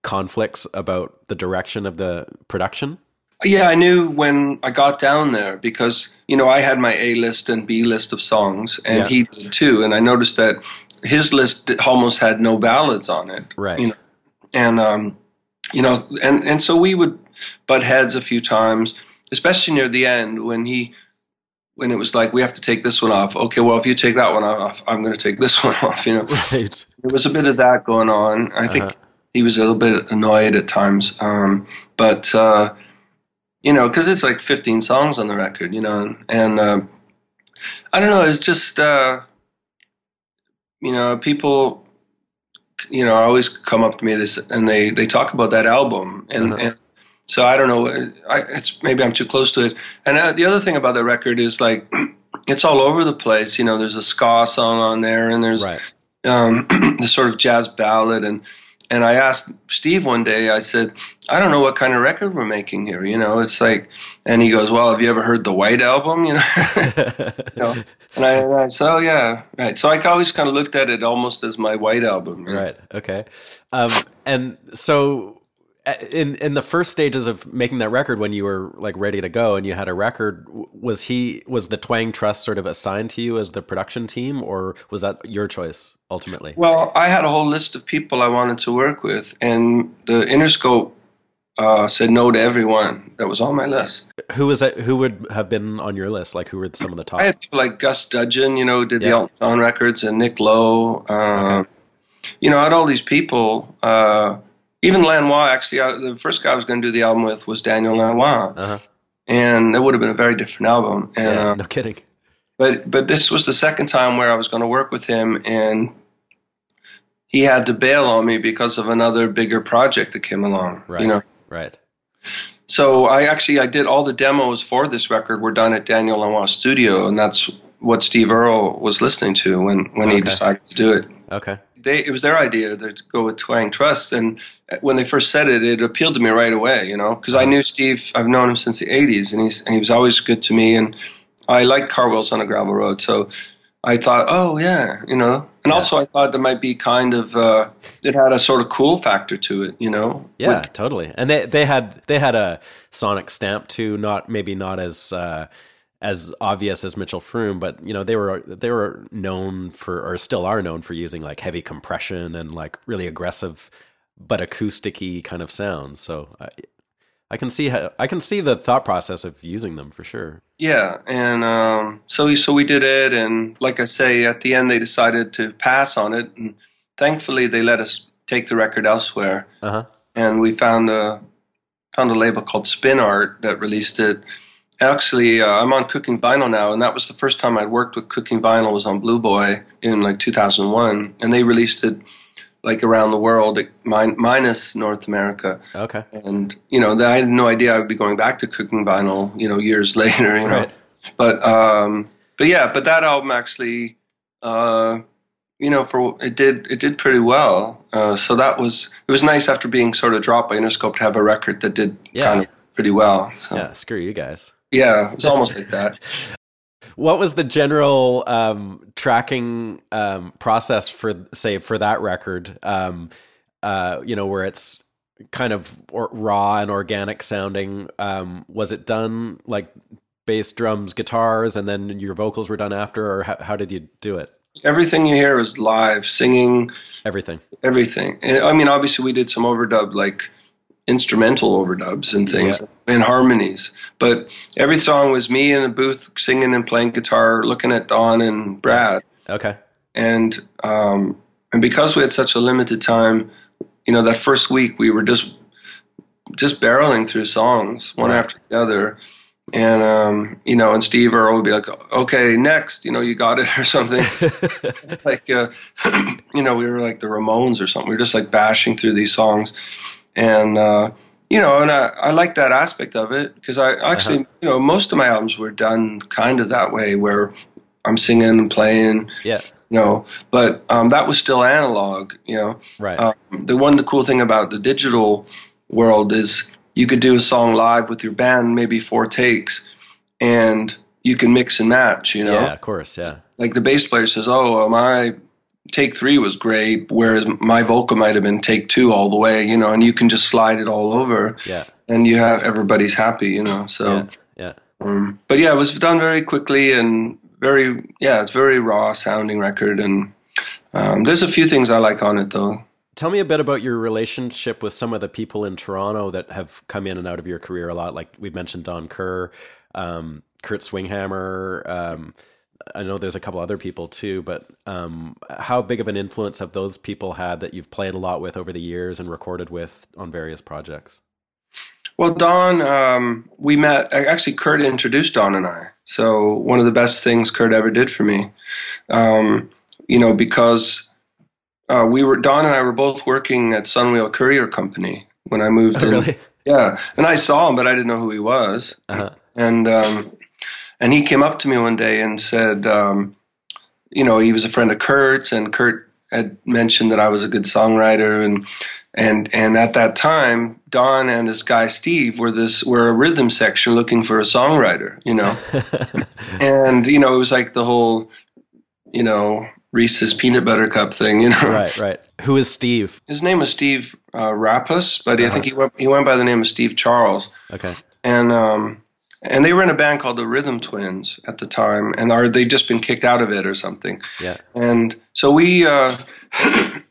conflicts about the direction of the production? Yeah, I knew when I got down there because you know I had my A list and B list of songs, and Yeah. he did too. And I noticed that his list almost had no ballads on it, Right. You know, and um, you know, and and so we would butt heads a few times, especially near the end when he when it was like we have to take this one off. Okay, well if you take that one off, I'm going to take this one off. You know, Right. there was a bit of that going on. I think Uh-huh. he was a little bit annoyed at times, um, but uh, you know, because it's like 15 songs on the record, you know, and uh, I don't know. It's just uh, you know, people, you know, always come up to me this and they they talk about that album, and, Uh-huh. and so I don't know. I, it's maybe I'm too close to it. And uh, the other thing about the record is like. It's all over the place, you know. There's a ska song on there, and there's Right. um, this sort of jazz ballad and and I asked Steve one day I said I don't know what kind of record we're making here you know it's like and he goes well have you ever heard the White album you know, You know? and, I, and I said oh yeah right so I always kind of looked at it almost as my White album you know? Right. Okay. Um, and so, in in the first stages of making that record, when you were like ready to go and you had a record, was he was the Twang Trust sort of assigned to you as the production team, or was that your choice ultimately? well I had a whole list of people I wanted to work with and the Interscope uh, said no to everyone that was on my list Who was that? Who would have been on your list? Like who were some of the top? I had people like Gus Dudgeon, you know, did the Yeah. Elton John records, and Nick Lowe. Uh, Okay. You know, I had all these people. Uh, even Lanois, actually, I, the first guy I was going to do the album with was Daniel Lanois, Uh-huh. and it would have been a very different album. And, Yeah, uh, no kidding. but but this was the second time where I was going to work with him, and he had to bail on me because of another bigger project that came along. Right. You know, Right. so I actually I did all the demos for this record were done at Daniel Lanois' studio, and that's what Steve Earle was listening to when when he decided to do it. Okay. They, it was their idea to go with Twang Trust, and when they first said it, it appealed to me right away. You know, because I knew Steve. I've known him since the '80s, and he's and he was always good to me, and I like car wheels on a gravel road. So I thought, oh yeah, you know, and also I thought there might be kind of uh, it had a sort of cool factor to it. You know, Yeah, With- totally. And they they had they had a sonic stamp too, not maybe not as uh, as obvious as Mitchell Froom, but you know they were they were known for or still are known for using like heavy compression and like really aggressive but acousticy kind of sounds. So I I can see how I can see the thought process of using them for sure. Yeah, and um, so so we did it, and like I say, at the end they decided to pass on it, and thankfully they let us take the record elsewhere, Uh huh. and we found a found a label called Spin Art that released it. Actually, uh, I'm on Cooking Vinyl now, and that was the first time I'd worked with Cooking Vinyl was on Blue Boy in like 2001, and they released it like around the world, min- minus North America. Okay. And you know, I had no idea I would be going back to Cooking Vinyl, you know, years later. You know, Right. but um, but yeah, but that album actually, uh, you know, for it did it did pretty well. Uh, so that was it was nice after being sort of dropped by Interscope to have a record that did Yeah. kind of pretty well. So, Yeah, screw you guys. Yeah, it's almost like that. What was the general um, tracking um, process for, say, for that record? Um, uh, you know, where it's kind of or- raw and organic sounding. Um, was it done like bass, drums, guitars, and then your vocals were done after, or how, how did you do it? Everything you hear is live, singing, Everything. everything. And, I mean, obviously, we did some overdub, like instrumental overdubs and things, Yeah. And harmonies. But every song was me in a booth singing and playing guitar, looking at Don and Brad. Okay. and um, and because we had such a limited time, you know, that first week we were just just barreling through songs one Right. after the other, and um, you know, and Steve Earle would be like, "Okay, next, you know, you got it" or something. like, uh, you know, we were like the Ramones or something. We were just like bashing through these songs, and uh, you know, and I, I like that aspect of it because I actually, you know, most of my albums were done kind of that way where I'm singing and playing yeah. you know but um, that was still analog you know Right. um, the one the cool thing about the digital world is you could do a song live with your band maybe four takes and you can mix and match you know yeah. Of course. Yeah. like the bass player says oh well, my take three was great whereas my vocal might have been take two all the way you know and you can just slide it all over Yeah. and you have everybody's happy you know so Yeah. Yeah. um, but yeah, it was done very quickly and very yeah, it's very raw sounding record, and um, there's a few things I like on it though. Tell me a bit about your relationship with some of the people in Toronto that have come in and out of your career a lot. Like we've mentioned Don Kerr, um, Kurt Swinghammer. I know there's a couple other people too, but um, how big of an influence have those people had that you've played a lot with over the years and recorded with on various projects? Well, Don, um, we met. Actually, Kurt introduced Don and I. So one of the best things Kurt ever did for me, um, you know, because uh, we were Don and I were both working at Sunwheel Courier Company when I moved in. really? Yeah, and I saw him, but I didn't know who he was. Uh-huh. And um, and he came up to me one day and said, um, you know, he was a friend of Kurt's, and Kurt had mentioned that I was a good songwriter, and and and at that time, Don and this guy Steve were this were a rhythm section looking for a songwriter, you know, and you know it was like the whole, you know, Reese's peanut butter cup thing, you know. right, right. Who is Steve? His name was Steve uh, Rappas, but I Uh-huh. think he went he went by the name of Steve Charles Okay. and um, and they were in a band called the Rhythm Twins at the time, and are they just been kicked out of it or something? Yeah. And so we, uh,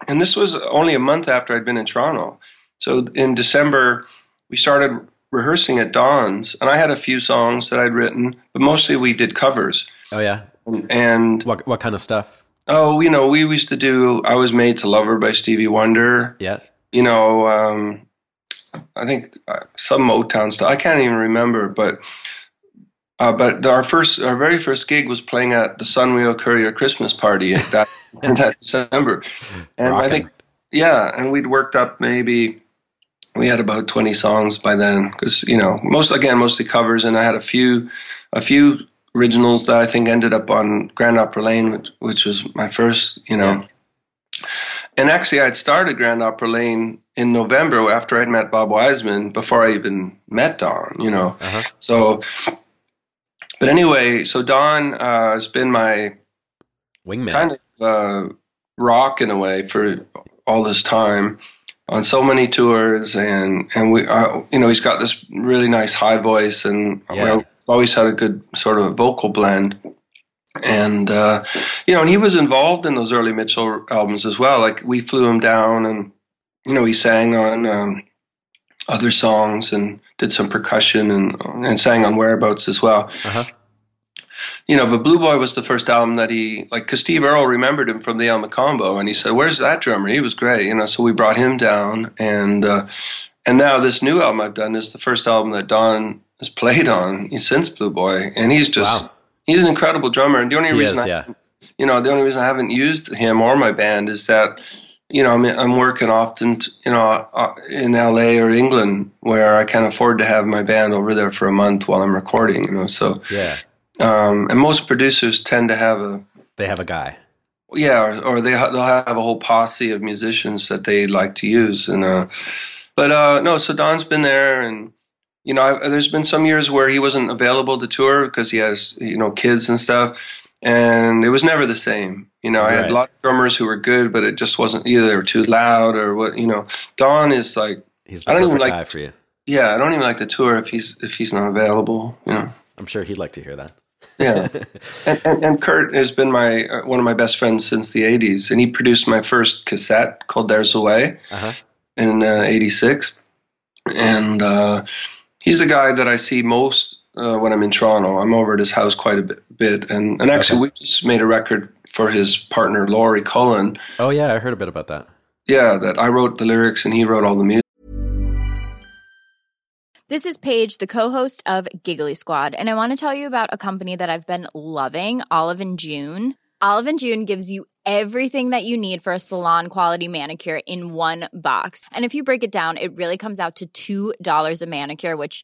and this was only a month after I'd been in Toronto. So in December, we started rehearsing at Don's, and I had a few songs that I'd written, but mostly we did covers. Oh yeah. And, and What what kind of stuff? oh, you know, we used to do "I Was Made to Love Her" by Stevie Wonder. Yeah. You know, um, I think uh, some Motown stuff. I can't even remember, but uh, but our first, our very first gig was playing at the Sunwheel Courier Christmas party that in that December, and I think yeah, and we'd worked up maybe we had about twenty songs by then because you know most again mostly covers, and I had a few a few originals that I think ended up on Grand Opera Lane, which, which was my first, you know. And actually, I'd started Grand Opera Lane in November after I'd met Bob Wiseman before I even met Don, you know. Uh-huh. So, but anyway, so Don uh, has been my Wingman. kind of uh, rock in a way for all this time on so many tours and and we uh, you know he's got this really nice high voice and Yeah. always had a good sort of vocal blend and uh, you know and he was involved in those early Mitchell albums as well like we flew him down and you know he sang on um, other songs and did some percussion and and sang on whereabouts as well Uh-huh. you know, but Blue Boy was the first album that he like. Cause Steve Earle remembered him from the El Mocambo, and he said, "Where's that drummer? He was great." You know, so we brought him down, and uh, and now this new album I've done is the first album that Don has played on since Blue Boy, and he's just Wow. he's an incredible drummer. And the only He reason is, I, yeah. you know, the only reason I haven't used him or my band is that. You know, I'm I'm working often, you know, uh, in LA or England, where I can't afford to have my band over there for a month while I'm recording. You know, so Yeah. um, and most producers tend to have a They have a guy. Yeah, or, or they they'll have a whole posse of musicians that they like to use, and uh, but uh, no, so Don's been there, and you know, I, there's been some years where he wasn't available to tour because he has you know kids and stuff, and it was never the same. You know, I had a lot of drummers who were good, but it just wasn't either they were too loud or what. You know, Don is like he's the I don't even like, guy for you. Yeah, I don't even like to tour if he's if he's not available. You know, I'm sure he'd like to hear that. yeah, and, and, and, Kurt has been my uh, one of my best friends since the '80s, and he produced my first cassette called "There's a Way" uh-huh. in '86, uh, and uh, he's the guy that I see most uh, when I'm in Toronto. I'm over at his house quite a bit, bit. and and actually okay. we just made a record for his partner Laurie Cullen. Oh yeah, I heard a bit about that. Yeah, that I wrote the lyrics and he wrote all the music. This is Paige, the co-host of Giggly Squad, and I want to tell you about a company that I've been loving, Olive and June. Olive and June gives you everything that you need for a salon quality manicure in one box. And if you break it down, it really comes out to $2 a manicure, which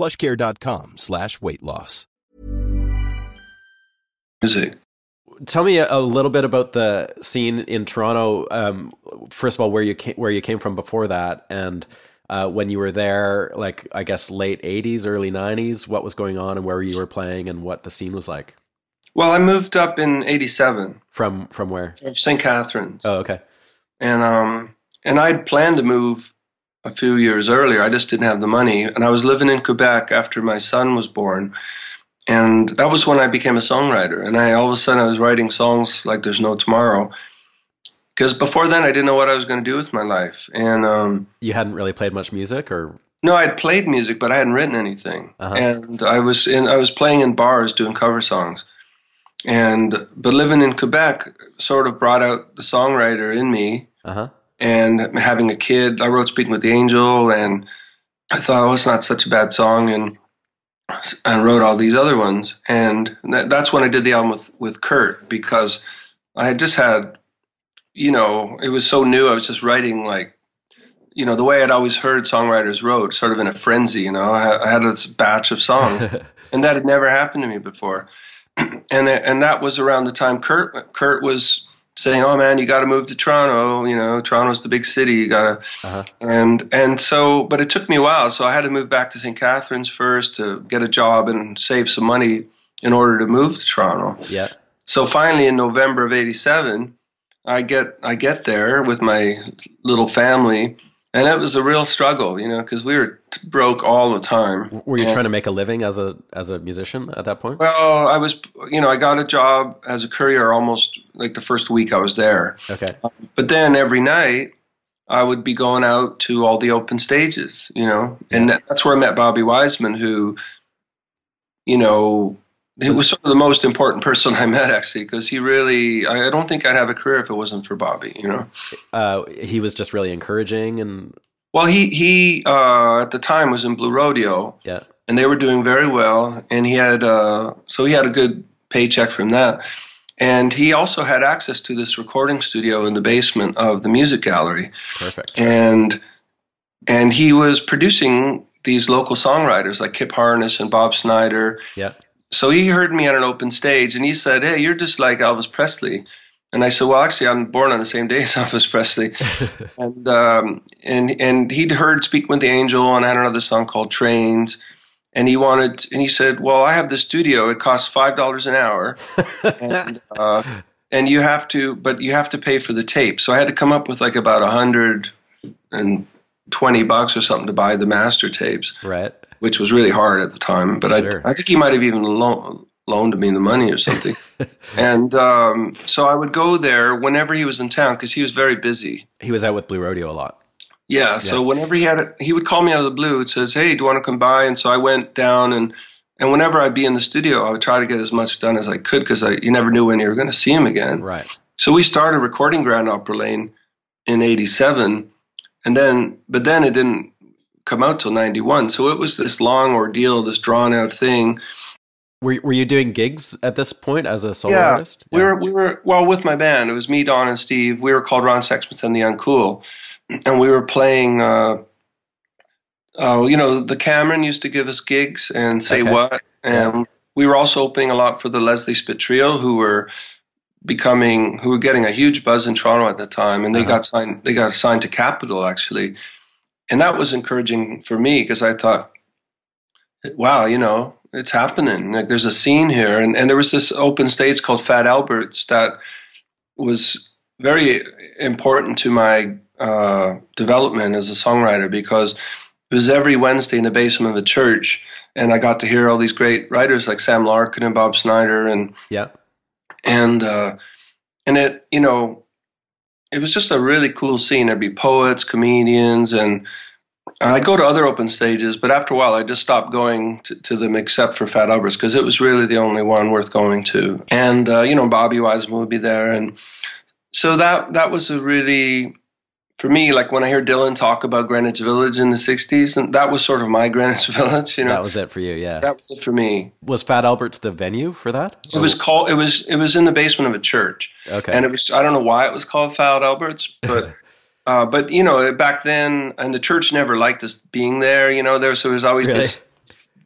plushcare.com slash weight loss. Music. Tell me a, a, little bit about the scene in Toronto. Um, first of all, where you came, where you came from before that, and uh, when you were there, like I guess late '80s, early '90s. What was going on, and where you were playing, and what the scene was like. Well, I moved up in '87. From from where? St. Catharines. Oh, okay. And um, and I'd planned to move a few years earlier. I just didn't have the money. And I was living in Quebec after my son was born. And that was when I became a songwriter. And I all of a sudden I was writing songs like there's no tomorrow. Because before then I didn't know what I was going to do with my life. And um, you hadn't really played much music, or no, I had played music, but I hadn't written anything. Uh-huh. And I was in I was playing in bars doing cover songs. And but living in Quebec sort of brought out the songwriter in me. Uh-huh and having a kid. I wrote Speaking with the Angel, and I thought, oh, it's not such a bad song, and I wrote all these other ones. And that, that's when I did the album with, with Kurt, because I had just had, you know, it was so new. I was just writing like, you know, the way I'd always heard songwriters wrote, sort of in a frenzy, you know, I, I had this batch of songs, and that had never happened to me before. and, and that was around the time Kurt, Kurt was saying, "Oh man, you got to move to Toronto. You know, Toronto's the big city. You got to." Uh-huh. And and so, but it took me a while. So I had to move back to St. Catharines first to get a job and save some money in order to move to Toronto. Yeah. So finally, in November of '87, I get I get there with my little family and it was a real struggle, you know, because we were broke all the time. Were you and, trying to make a living as a as a musician at that point? Well, I was, you know, I got a job as a courier almost like the first week I was there. Okay, um, but then every night I would be going out to all the open stages, you know, and that's where I met Bobby Wiseman, who, you know, he was sort of the most important person I met, actually, because he really, I don't think I'd have a career if it wasn't for Bobby, you know? Uh, he was just really encouraging and. Well, he, he uh, at the time was in Blue Rodeo. Yeah. And they were doing very well. And he had, uh, so he had a good paycheck from that. And he also had access to this recording studio in the basement of the music gallery. Perfect. And, and he was producing these local songwriters like Kip Harness and Bob Snider. Yeah so he heard me on an open stage and he said, Hey, you're just like Elvis Presley. And I said, Well, actually, I'm born on the same day as Elvis Presley. and, um, and, and he'd heard Speak with the Angel and I had another song called Trains. And he wanted, and he said, Well, I have the studio. It costs $5 an hour. and, uh, and you have to, but you have to pay for the tape. So I had to come up with like about a hundred and twenty bucks or something to buy the master tapes, Right. which was really hard at the time. But Sure. I, I think he might have even lo- loaned me the money or something. and um, so I would go there whenever he was in town because he was very busy. He was out with Blue Rodeo a lot. Yeah, so whenever he had it, he would call me out of the blue. It says, "Hey, do you want to come by?" And so I went down, and and whenever I'd be in the studio, I would try to get as much done as I could because I you never knew when you were going to see him again. Right. So we started recording Grand Opera Lane in '87, and then but then it didn't come out till '91. So it was this long ordeal, this drawn out thing. Were were you doing gigs at this point as a solo yeah, artist? we were we were well with my band. It was me, Don, and Steve. We were called Ron Sexsmith and the Uncool, and we were playing. Uh, uh, you know, the Cameron used to give us gigs and say Okay. what, and we were also opening a lot for the Leslie Spit Treeo, who were becoming who were getting a huge buzz in Toronto at the time, and they Uh-huh. got signed. They got signed to Capitol actually, and that was encouraging for me because I thought, wow, you know, it's happening. Like there's a scene here, and and there was this open stage called Fat Alberts that was very important to my uh, development as a songwriter because it was every Wednesday in the basement of a church, and I got to hear all these great writers like Sam Larkin and Bob Snider and Yeah. And uh, and it you know it was just a really cool scene. There'd be poets, comedians, and I'd go to other open stages, but after a while, I just stopped going to, to them except for Fat Alberts because it was really the only one worth going to. And uh, you know, Bobby Wiseman would be there, and so that that was a really for me like when I hear Dylan talk about Greenwich Village in the '60s, and that was sort of my Greenwich Village. You know, That was it for you, yeah. that was it for me. was Fat Albert's the venue for that? It was called. It was. It was in the basement of a church. okay. and it was I don't know why it was called Fat Alberts, but uh, but you know back then, and the church never liked us being there. You know, there so there was always Really? this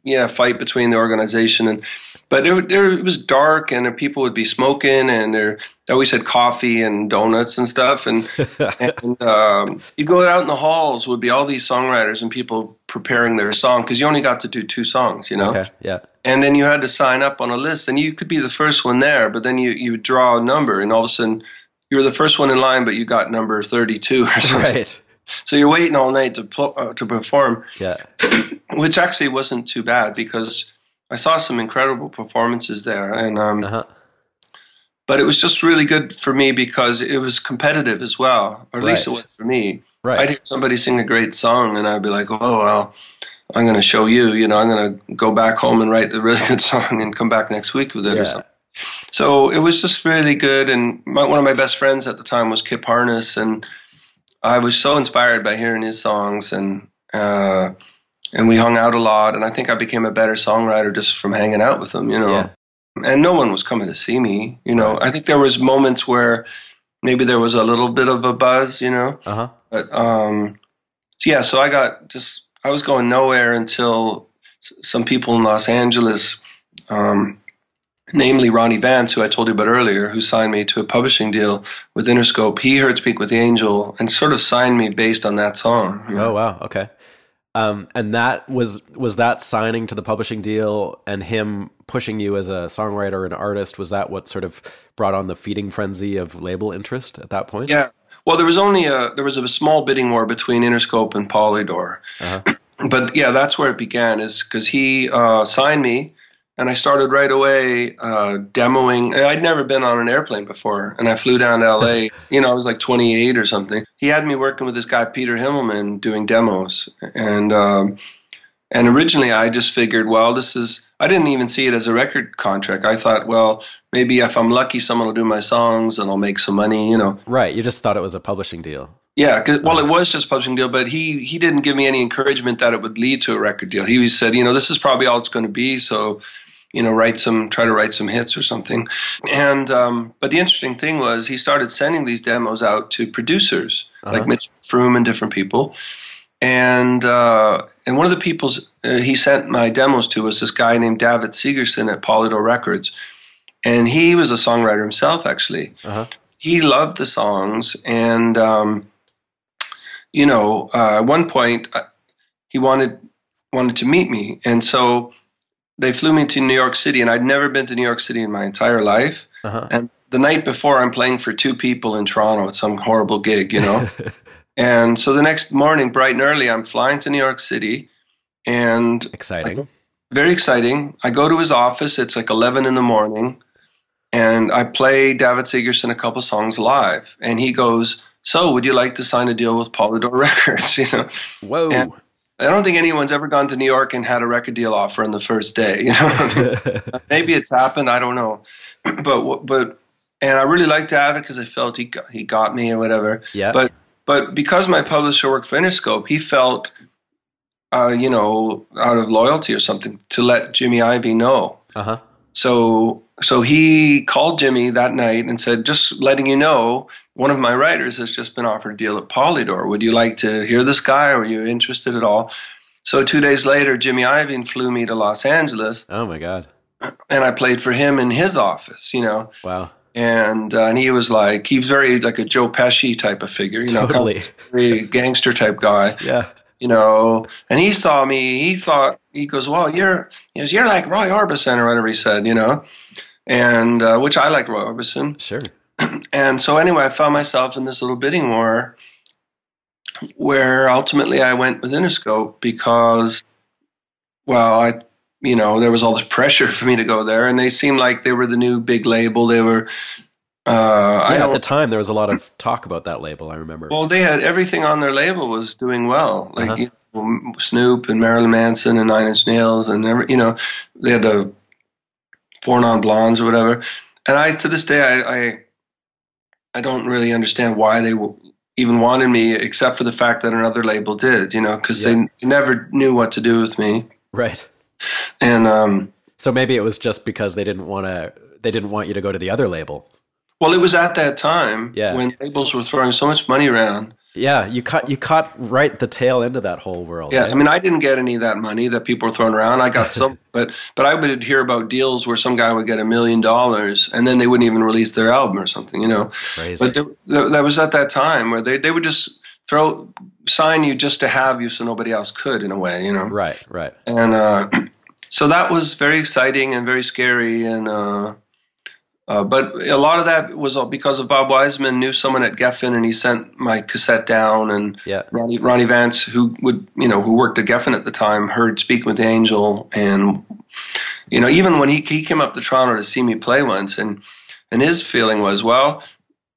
yeah fight between the organization and. But it, there, it was dark, and the people would be smoking, and there they always had coffee and donuts and stuff. And and um, you go out in the halls would be all these songwriters and people preparing their song because you only got to do two songs, you know okay, yeah. and then you had to sign up on a list and you could be the first one there but then you, you would draw a number and all of a sudden you were the first one in line but you got number 32 or something Right. so you're waiting all night to, uh, to perform Yeah. which actually wasn't too bad because i saw some incredible performances there and um, Uh-huh. but it was just really good for me because it was competitive as well or at least it was for me Right. I'd hear somebody sing a great song, and I'd be like, "Oh well, I'm going to show you. You know, I'm going to go back home and write the really good song and come back next week with it or Yeah. something." So it was just really good. And my, one of my best friends at the time was Kip Harness, and I was so inspired by hearing his songs, and uh, and we hung out a lot. And I think I became a better songwriter just from hanging out with him. You know, Yeah. and no one was coming to see me. You know, Right. I think there was moments where maybe there was a little bit of a buzz. You know. Uh-huh. But um, so yeah, so I got just I was going nowhere until s- some people in Los Angeles, um, namely Ronnie Vance, who I told you about earlier, who signed me to a publishing deal with Interscope. He heard "Speak with the Angel" and sort of signed me based on that song. know. Oh wow, okay. Um, and that was was that signing to the publishing deal and him pushing you as a songwriter and artist. Was that what sort of brought on the feeding frenzy of label interest at that point? Yeah. Well, there was only a there was a small bidding war between Interscope and Polydor, Uh-huh. but yeah, that's where it began. Is because he uh, signed me, and I started right away uh, demoing. I'd never been on an airplane before, and I flew down to L.A. you know, I was like 28 or something. He had me working with this guy Peter Himmelman doing demos, and um, and originally I just figured, well, this is. I didn't even see it as a record contract. I thought, well, maybe if I'm lucky, someone will do my songs and I'll make some money, you know. Right. You just thought it was a publishing deal. Yeah, 'cause- well, it was just a publishing deal, but he he didn't give me any encouragement that it would lead to a record deal. He said, you know, this is probably all it's going to be, so you know, write some, try to write some hits or something. And um, but the interesting thing was he started sending these demos out to producers Uh-huh. like Mitch Froom and different people. And uh, and one of the people's uh, he sent my demos to was this guy named David Sigerson at Polydor Records, and he was a songwriter himself actually Uh-huh. he loved the songs and um, you know uh, at one point uh, he wanted wanted to meet me and so they flew me to new york city and i'd never been to new york city in my entire life Uh-huh. and the night before I'm playing for two people in Toronto at some horrible gig, you know. and so the next morning, bright and early, I'm flying to New York City, and Exciting. very exciting. I go to his office. It's like 11 in the morning, and I play David Sigerson a couple songs live. And he goes, "So, would you like to sign a deal with Polydor Records?" You know, Whoa. and I don't think anyone's ever gone to New York and had a record deal offer on the first day. You know, maybe it's happened. I don't know, but but and I really liked David because I felt he got, he got me or whatever. Yeah. But but because my publisher worked for Interscope, he felt, uh, you know, out of loyalty or something, to let Jimmy Iovine know. Uh huh. So so he called Jimmy that night and said, just letting you know, one of my writers has just been offered a deal at Polydor. Would you like to hear this guy? Or are you interested at all? So two days later, Jimmy Iovine flew me to Los Angeles, Oh my God. and I played for him in his office. You know, Wow. and uh, and he was like he was very like a Joe Pesci type of figure, you know, Totally. kind of very gangster type guy, Yeah. you know. And he saw me. He thought he goes, "Well, you're he goes, you're like Roy Orbison or whatever he said," you know, and uh, which I like Roy Orbison. Sure. And so anyway, I found myself in this little bidding war, where ultimately I went with Interscope because, well, I you know, there was all this pressure for me to go there, and they seemed like they were the new big label. They were. Uh, I Yeah, at the time, there was a lot of talk about that label. I remember. well, they had everything on their label was doing well, like Uh-huh. you know, Snoop and Marilyn Manson and Nine Inch Nails and every, you know, they had the Four Non Blondes or whatever. And I, to this day, I, I, I don't really understand why they even wanted me, except for the fact that another label did, you know, because Yeah. they never knew what to do with me. right. And um, So maybe it was just because they didn't want to. They didn't want you to go to the other label. well, it was at that time Yeah. when labels were throwing so much money around. Yeah, you caught you caught right the tail end of that whole world. Yeah, right? I mean, I didn't get any of that money that people were throwing around. I got some, but but I would hear about deals where some guy would get a million dollars and then they wouldn't even release their album or something, you know. Crazy. But there, there, that was at that time where they, they would just throw sign you just to have you, so nobody else could, in a way, you know. right, right. And uh, so that was very exciting and very scary, and uh, uh, but a lot of that was all because of Bob Wiseman knew someone at Geffen, and he sent my cassette down, and Yeah. Ronnie, Ronnie Vance, who would you know who worked at Geffen at the time, heard "Speak with the Angel," and you know even when he he came up to Toronto to see me play once, and and his feeling was, well,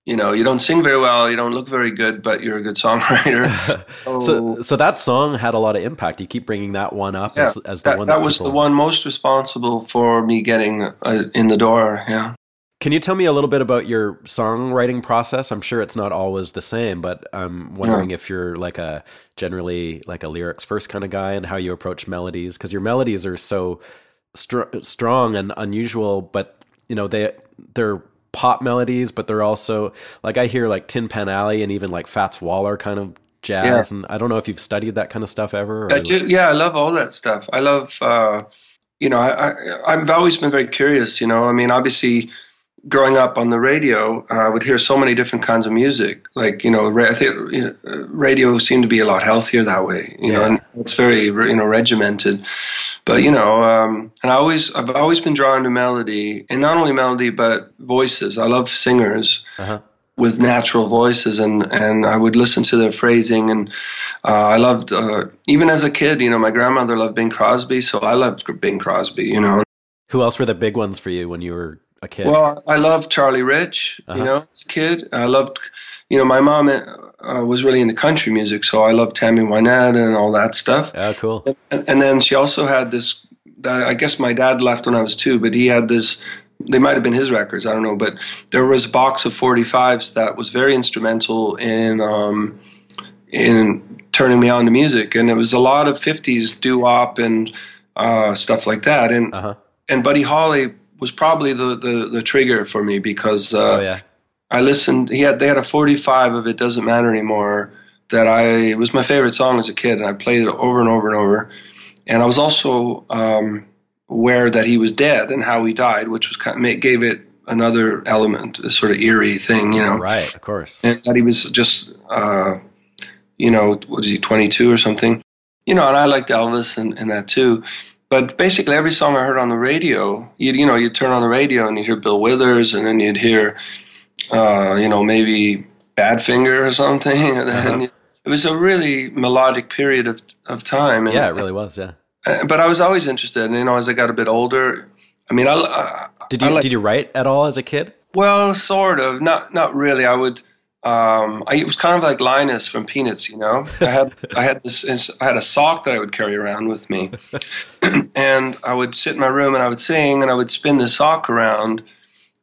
you know, you don't sing very well, you don't look very good, but you're a good songwriter. So, so that song had a lot of impact. You keep bringing that one up Yeah, as, as the that, one that that, was people- the one most responsible for me getting uh, in the door. Yeah. Can you tell me a little bit about your songwriting process? I'm sure it's not always the same, but I'm wondering if you're like a generally like a lyrics first kind of guy and how you approach melodies because your melodies are so str- strong and unusual, but you know they they're pop melodies, but they're also like I hear like Tin Pan Alley and even like Fats Waller kind of jazz, and I don't know if you've studied that kind of stuff ever. Or, I do, yeah, I love all that stuff. I love, uh, you know, I, I, I've always been very curious. You know, I mean, obviously, growing up on the radio, uh, I would hear so many different kinds of music. Like, you know, ra- I think you know, uh, radio seemed to be a lot healthier that way. You know, and it's very, you know, regimented. But you know, um, and I always, I've always been drawn to melody, and not only melody, but voices. I love singers Uh-huh. with natural voices and and I would listen to their phrasing and uh, I loved uh, even as a kid you know my grandmother loved Bing Crosby so I loved Bing Crosby you know Who else were the big ones for you when you were a kid? well I loved Charlie Rich Uh-huh. you know as a kid I loved you know my mom uh, was really into country music so I loved Tammy Wynette and all that stuff oh, cool. and, and then she also had this that I guess my dad left when I was two but he had this they might have been his records I don't know but there was a box of 45s that was very instrumental in um, in turning me on to music and it was a lot of 50s doo-wop and uh, stuff like that and Uh huh. and Buddy Holly was probably the, the, the trigger for me because uh, oh yeah. I listened. He had they had a 45 of it doesn't matter anymore. That I it was my favorite song as a kid, and I played it over and over and over. And I was also um, aware that he was dead and how he died, which was kind of, gave it another element, a sort of eerie thing, you know. Right, of course. And that he was just, uh, you know, what is he, 22 or something? You know, and I liked Elvis and, and that too. But basically every song I heard on the radio, you you know, you turn on the radio and you hear Bill Withers, and then you'd hear, uh, you know, maybe Badfinger or something, and then Uh-huh. it was a really melodic period of of time. And, Yeah, it really was. Yeah. uh, but I was always interested, and you know, as I got a bit older, I mean, I, I Did you like- did you write at all as a kid? well, sort of, not not really. I would. Um, I, it was kind of like Linus from Peanuts, you know. I had I had this I had a sock that I would carry around with me, and I would sit in my room and I would sing and I would spin the sock around,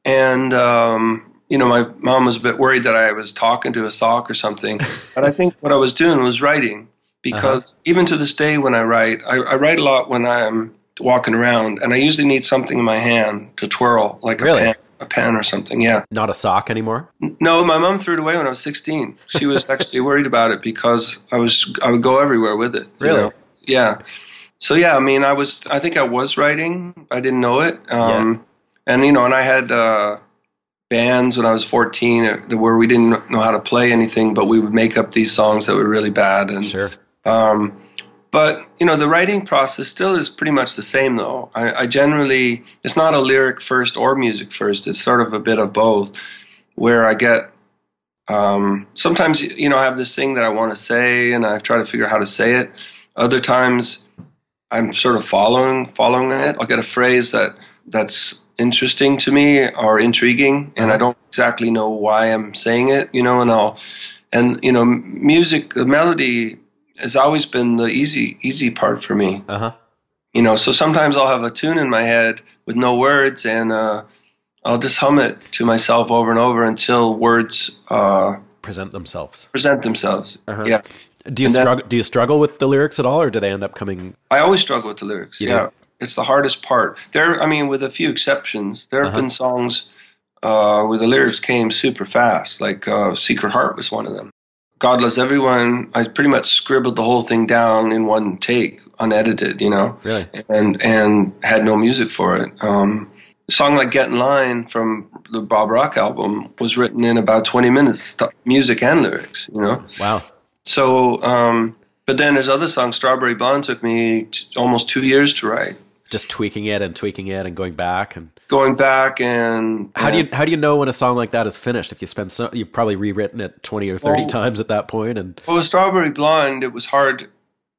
and um, you know my mom was a bit worried that I was talking to a sock or something, but I think what I was doing was writing because even to this day when I write, I, I write a lot when I'm walking around, and I usually need something in my hand to twirl like Really? a pen, a pen or something. Yeah. Not a sock anymore. No, my mom threw it away when I was 16. She was actually worried about it because I was I would go everywhere with it. you Really? know? Yeah. So yeah, I mean, I was I think I was writing. I didn't know it. Um, And you know, and I had uh, bands when I was 14 uh, where we didn't know how to play anything, but we would make up these songs that were really bad. And Sure. um, but you know, the writing process still is pretty much the same, though. I, I generally it's not a lyric first or music first. It's sort of a bit of both, where I get um, sometimes you know I have this thing that I want to say, and I try to figure out how to say it. Other times, I'm sort of following following it. I'll get a phrase that that's interesting to me or intriguing, and I don't exactly know why I'm saying it. You know, and I'll and you know, music, the melody has always been the easy easy part for me. Uh huh. You know, so sometimes I'll have a tune in my head with no words, and uh, I'll just hum it to myself over and over until words uh, Present themselves. present themselves. Uh-huh. Yeah, Do you And struggle? Do you struggle with the lyrics at all, or do they end up coming? I always struggle with the lyrics. You yeah, it's the hardest part. There, I mean, with a few exceptions, there have Uh-huh. been songs uh, where the lyrics came super fast. Like uh, "Secret Heart" was one of them. "God Loves Everyone." I pretty much scribbled the whole thing down in one take, unedited. You know. Really? and and had no music for it. Um, a song like "Get in Line" from the Bob Rock album was written in about twenty minutes, st- music and lyrics. You know, Wow. so um, but then there's other songs. "Strawberry Blonde" took me t- almost two years to write. Just tweaking it and tweaking it and going back and Going back and how do you how do you know when a song like that is finished? If you spend so, you've probably rewritten it twenty or thirty Well- times at that point, and Well, with Strawberry Blonde, it was hard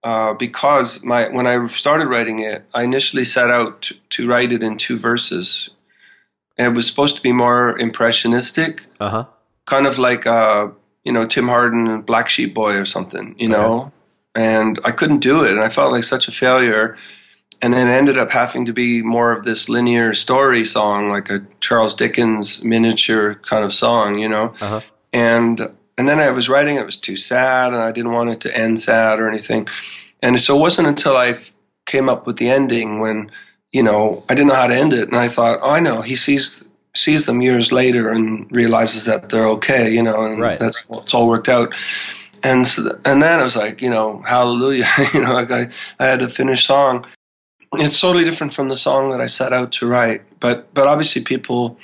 uh, because my when I started writing it, I initially set out to, to write it in two verses. And it was supposed to be more impressionistic, uh huh. kind of like uh, you know Tim Hardin and Black Sheep Boy or something, you know. And I couldn't do it, and I felt like such a failure. And then it ended up having to be more of this linear story song, like a Charles Dickens miniature kind of song, you know. Uh-huh. And and then I was writing, it was too sad, and I didn't want it to end sad or anything. And so it wasn't until I came up with the ending when you know I didn't know how to end it, and I thought, oh, I know. He sees sees them years later and realizes that they're okay, you know, and Right. that's it's all worked out. And so, and then it was like, you know, hallelujah, you know, like I, I had to finish song. It's totally different from the song that I set out to write, but but obviously people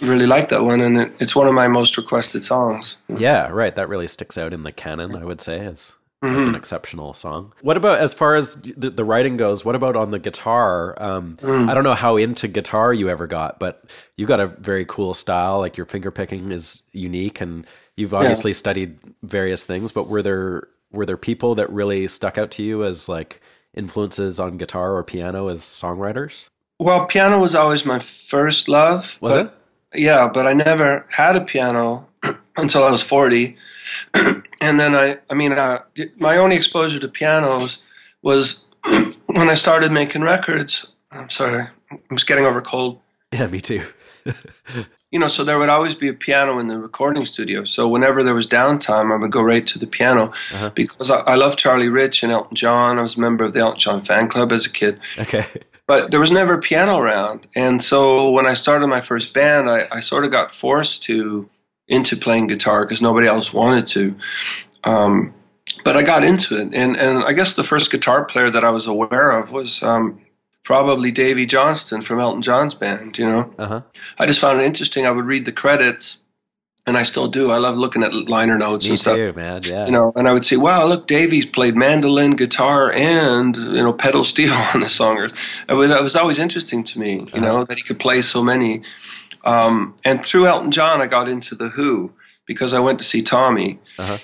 really like that one, and it, it's one of my most requested songs. Yeah, right. That really sticks out in the canon, I would say, as as Mm-hmm. an exceptional song. What about as far as the, the writing goes? What about on the guitar? Um, Mm. I don't know how into guitar you ever got, but you got a very cool style. Like your finger picking is unique, and you've obviously studied various things. But were there were there people that really stuck out to you as like influences on guitar or piano as songwriters? Well, piano was always my first love. Was but- it? Yeah, but I never had a piano until I was 40. and then I, I mean, uh, my only exposure to pianos was when I started making records. I'm sorry, I'm just getting over cold. Yeah, me too. You know, so there would always be a piano in the recording studio. So whenever there was downtime, I would go right to the piano Uh-huh. because I, I love Charlie Rich and Elton John. I was a member of the Elton John fan club as a kid. Okay. but there was never a piano around. And so when I started my first band, I, I sort of got forced to into playing guitar because nobody else wanted to. Um, but I got into it, and and I guess the first guitar player that I was aware of was um, probably Davey Johnstone from Elton John's band. You know, Uh huh. I just found it interesting. I would read the credits, and I still do. I love looking at liner notes Me and stuff. too, man. Yeah. You know, and I would say, "Wow, look, Davey's played mandolin, guitar, and you know, pedal steel on the song." It was it was always interesting to me, you know, that he could play so many. Um, and through Elton John, I got into the Who because I went to see Tommy, Uh-huh.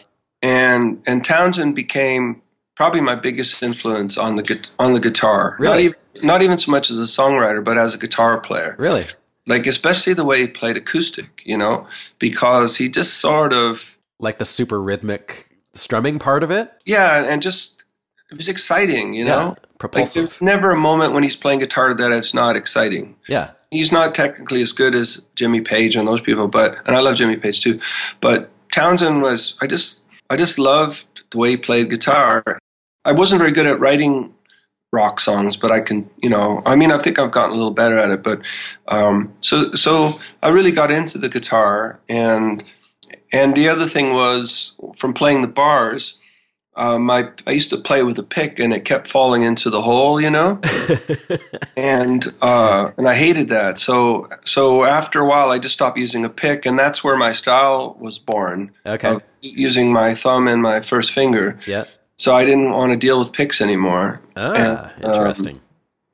and and Townshend became probably my biggest influence on the on the guitar. Not Really? even not even so much as a songwriter, but as a guitar player Really? like especially the way he played acoustic, you know, because he just sort of Like the super rhythmic strumming part of it? yeah, and just it was exciting, you know. Yeah. Like Propulsive. there's never a moment when he's playing guitar that it's not exciting. yeah. He's not technically as good as Jimmy Page and those people, but and I love Jimmy Page too. But Townshend was I just I just loved the way he played guitar. I wasn't very good at writing rock songs, but I can, you know, I mean, I think I've gotten a little better at it. But um, so, so I really got into the guitar, and and the other thing was from playing the bars. Um, I, I used to play with a pick, and it kept falling into the hole, you know, and uh, and I hated that. So so after a while, I just stopped using a pick, and that's where my style was born. Okay. Of using my thumb and my first finger. yeah. So I didn't want to deal with picks anymore. Ah, And, um, interesting.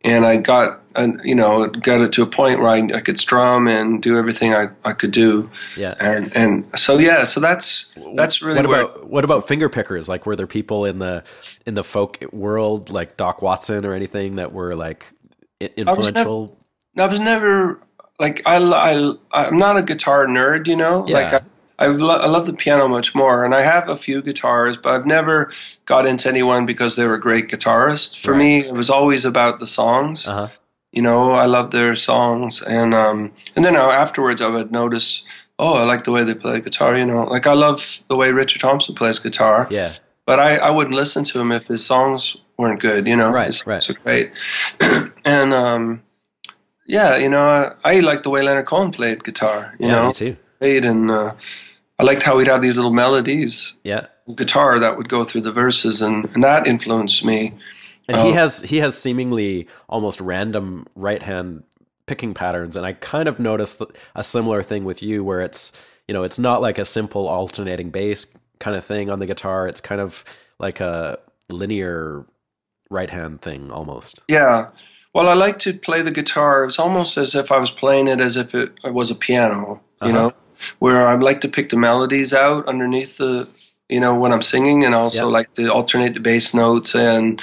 and I got, you know, got it to a point where I, I could strum and do everything I, I could do. yeah. And and so yeah, so that's that's really what about what about finger pickers? Like, were there people in the in the folk world, like Doc Watson or anything, that were like i- influential? I was never like I, I I'm not a guitar nerd, you know. Like Yeah. I, I, lo- I love the piano much more, and I have a few guitars, but I've never got into anyone because they were great guitarists. For Right. me, it was always about the songs. Uh-huh. You know, I love their songs, and um, and then uh, afterwards, I would notice, oh, I like the way they play guitar. You know, like I love the way Richard Thompson plays guitar, Yeah. but I, I wouldn't listen to him if his songs weren't good. You know, Right, his right. great, and um, yeah, you know, I, I like the way Leonard Cohen played guitar. You yeah, know, me too. played and uh, I liked how he'd have these little melodies, Yeah. guitar that would go through the verses, and, and that influenced me. And he Oh. has he has seemingly almost random right hand picking patterns, and I kind of noticed a similar thing with you, where it's you know it's not like a simple alternating bass kind of thing on the guitar. It's kind of like a linear right hand thing almost. Yeah. Well, I like to play the guitar. It's almost as if I was playing it as if it was a piano, you Uh-huh. know, where I like to pick the melodies out underneath the, you know, when I'm singing, and also Yep. like to alternate the bass notes and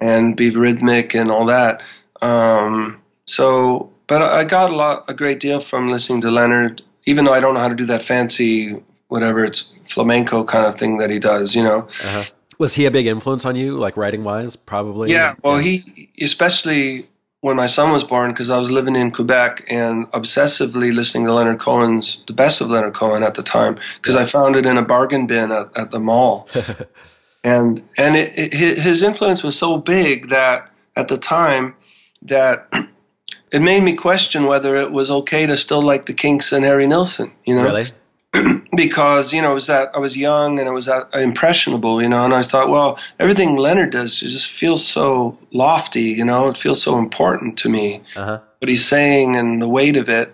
and be rhythmic and all that. Um, so, but I got a lot, a great deal from listening to Leonard, even though I don't know how to do that fancy, whatever it's flamenco kind of thing that he does, you know. Uh-huh. Was he a big influence on you, like writing wise? Probably. Yeah, well, he especially when my son was born, because I was living in Quebec and obsessively listening to Leonard Cohen's the best of Leonard Cohen at the time, because I found it in a bargain bin at, at the mall, and and it, it, his influence was so big that at the time that it made me question whether it was okay to still like the Kinks and Harry Nilsson, you know really. because you know it was that I was young and I was that impressionable, you know, and I thought, well, everything Leonard does just feels so lofty, you know, it feels so important to me Uh huh. what he's saying and the weight of it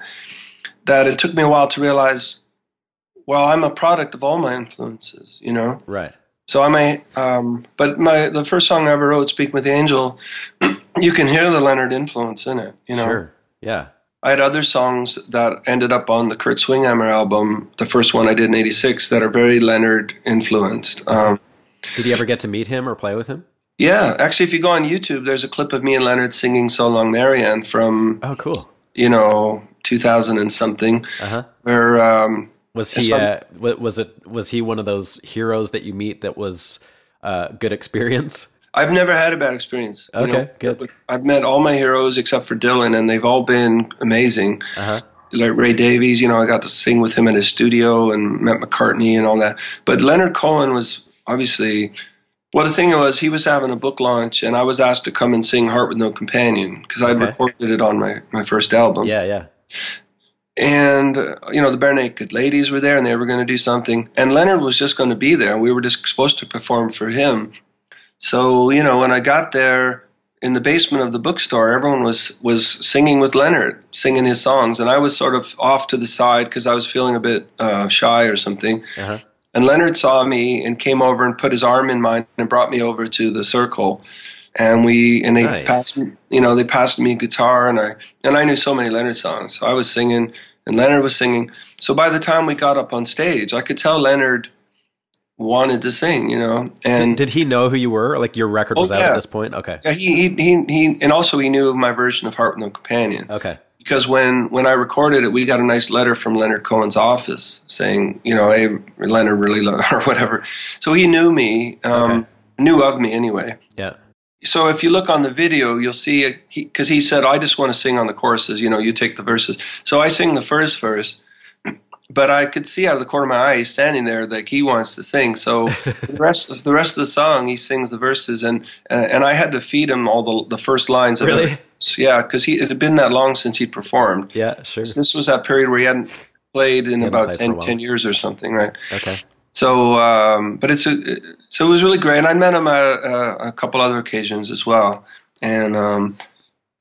that it took me a while to realize, well, I'm a product of all my influences, you know. Right. So I may, um, but my the first song I ever wrote, "Speak with the Angel," you can hear the Leonard influence in it, you know. Sure. Yeah. I had other songs that ended up on the Kurt Swinghammer album, the first one I did in '86, that are very Leonard influenced. Um, Did you ever get to meet him or play with him? yeah, actually, if you go on YouTube, there's a clip of me and Leonard singing "So Long, Marianne" from Oh, cool. you know 2000 and something, Uh huh. where um, Was he? Uh, was it? Was he one of those heroes that you meet that was uh, good experience? I've never had a bad experience. you Okay, know. good. I've met all my heroes except for Dylan, and they've all been amazing. Uh huh. like Ray Davies, you know, I got to sing with him in his studio and met McCartney and all that. But Leonard Cohen was obviously, well, the thing was, he was having a book launch, and I was asked to come and sing Heart with No Companion because I'd Okay. recorded it on my, my first album. Yeah. Yeah. And, uh, you know, the Barenaked Ladies were there and they were going to do something. And Leonard was just going to be there. We were just supposed to perform for him. So, you know, when I got there, in the basement of the bookstore, everyone was was singing with Leonard, singing his songs, and I was sort of off to the side because I was feeling a bit uh, shy or something. Uh-huh. And Leonard saw me and came over and put his arm in mine and brought me over to the circle. And we and they Nice. passed me, you know, they passed me a guitar and I and I knew so many Leonard songs. So I was singing and Leonard was singing. So by the time we got up on stage, I could tell Leonard wanted to sing, you know. And Did, did he know who you were? Like your record was Oh, out yeah. at this point? Okay. yeah, he, he he he and also he knew of my version of Heart with No Companion. Okay. because when when I recorded it, we got a nice letter from Leonard Cohen's office saying, you know, hey, Leonard really lo-, or whatever. So he knew me, um, Okay. knew of me anyway. Yeah. So if you look on the video, you'll see because he, said, I just want to sing on the choruses. You know, you take the verses. So I sing the first verse. But I could see out of the corner of my eye, he's standing there like he wants to sing. So the rest of the rest of the song, he sings the verses, and uh, and I had to feed him all the the first lines. Of Really? it. Yeah, because he it had been that long since he'd performed. Yeah, sure. This was that period where he hadn't played in hadn't about played 10, 10 years or something, right? Okay. So, um, but it's a, so it was really great. And I met him a, a, a couple other occasions as well, and um,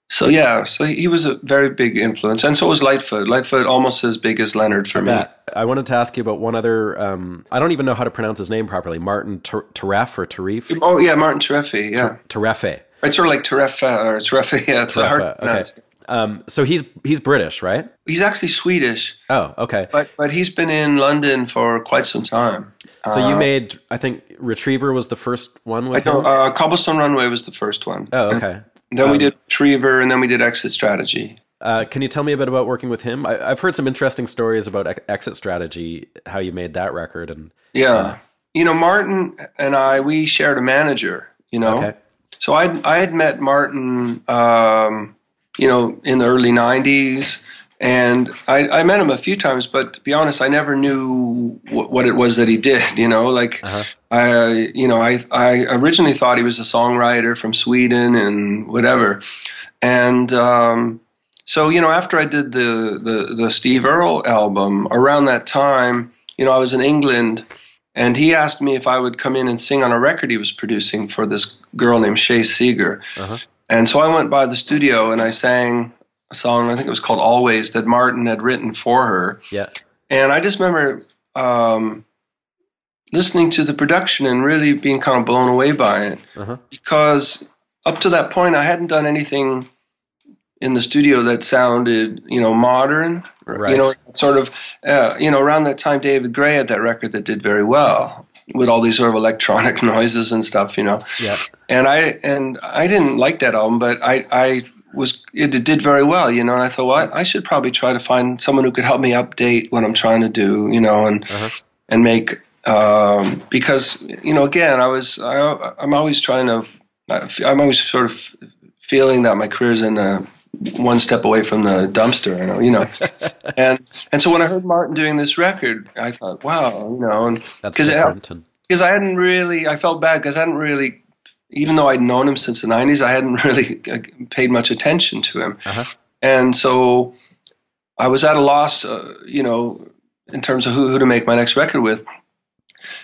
so yeah, so he was a very big influence, and so was Lightfoot. Lightfoot almost as big as Leonard for me. I wanted to ask you about one other. Um, I don't even know how to pronounce his name properly. Martin Ter- Teref or Tarif? Oh yeah, Martin Terefe, yeah, Terefe. it's sort of like Terefa or Terefe. Yeah, it's hard to Terefe. pronounce. Okay. Um, so he's he's British, right? He's actually Swedish, Oh, okay. but but he's been in London for quite some time. So you made, I think, Retriever was the first one I with know him. uh, Cobblestone Runway was the first one. oh, okay. Then we Um, did Retriever, and then we did Exit Strategy. Uh, can you tell me a bit about working with him? I, I've heard some interesting stories about ex- Exit Strategy, how you made that record, and Yeah. you know, Martin and I, we shared a manager, you know. okay, So I I had met Martin, um, you know, in the early '90s, and I, I met him a few times. But to be honest, I never knew what, what it was that he did. You know, like Uh-huh. I, you know, I I originally thought he was a songwriter from Sweden and whatever, and um, so you know, after I did the, the the Steve Earle album, around that time, you know, I was in England. And he asked me if I would come in and sing on a record he was producing for this girl named Shea Seger. Uh-huh. And so I went by the studio and I sang song, I think it was called Always, that Martin had written for her. yeah, And I just remember um, listening to the production and really being kind of blown away by it uh-huh. because up to that point I hadn't done anything in the studio that sounded, you know, modern. Right. You know, sort of, uh, you know, around that time David Gray had that record that did very well with all these sort of electronic noises and stuff, you know. yeah, And I and I didn't like that album, but I I was it did very well, you know. And I thought, well, I, I should probably try to find someone who could help me update what I'm trying to do, you know, and Uh-huh. and make um, because you know again I was I, I'm always trying to I'm always sort of feeling that my career's in a one step away from the dumpster, you know, you know, and and so when I heard Martin doing this record, I thought, wow, you know, and that's 'cause it- and, because I hadn't really, I felt bad because I hadn't really, even though I'd known him since the '90s, I hadn't really paid much attention to him, Uh-huh. and so I was at a loss, uh, you know, in terms of who, who to make my next record with,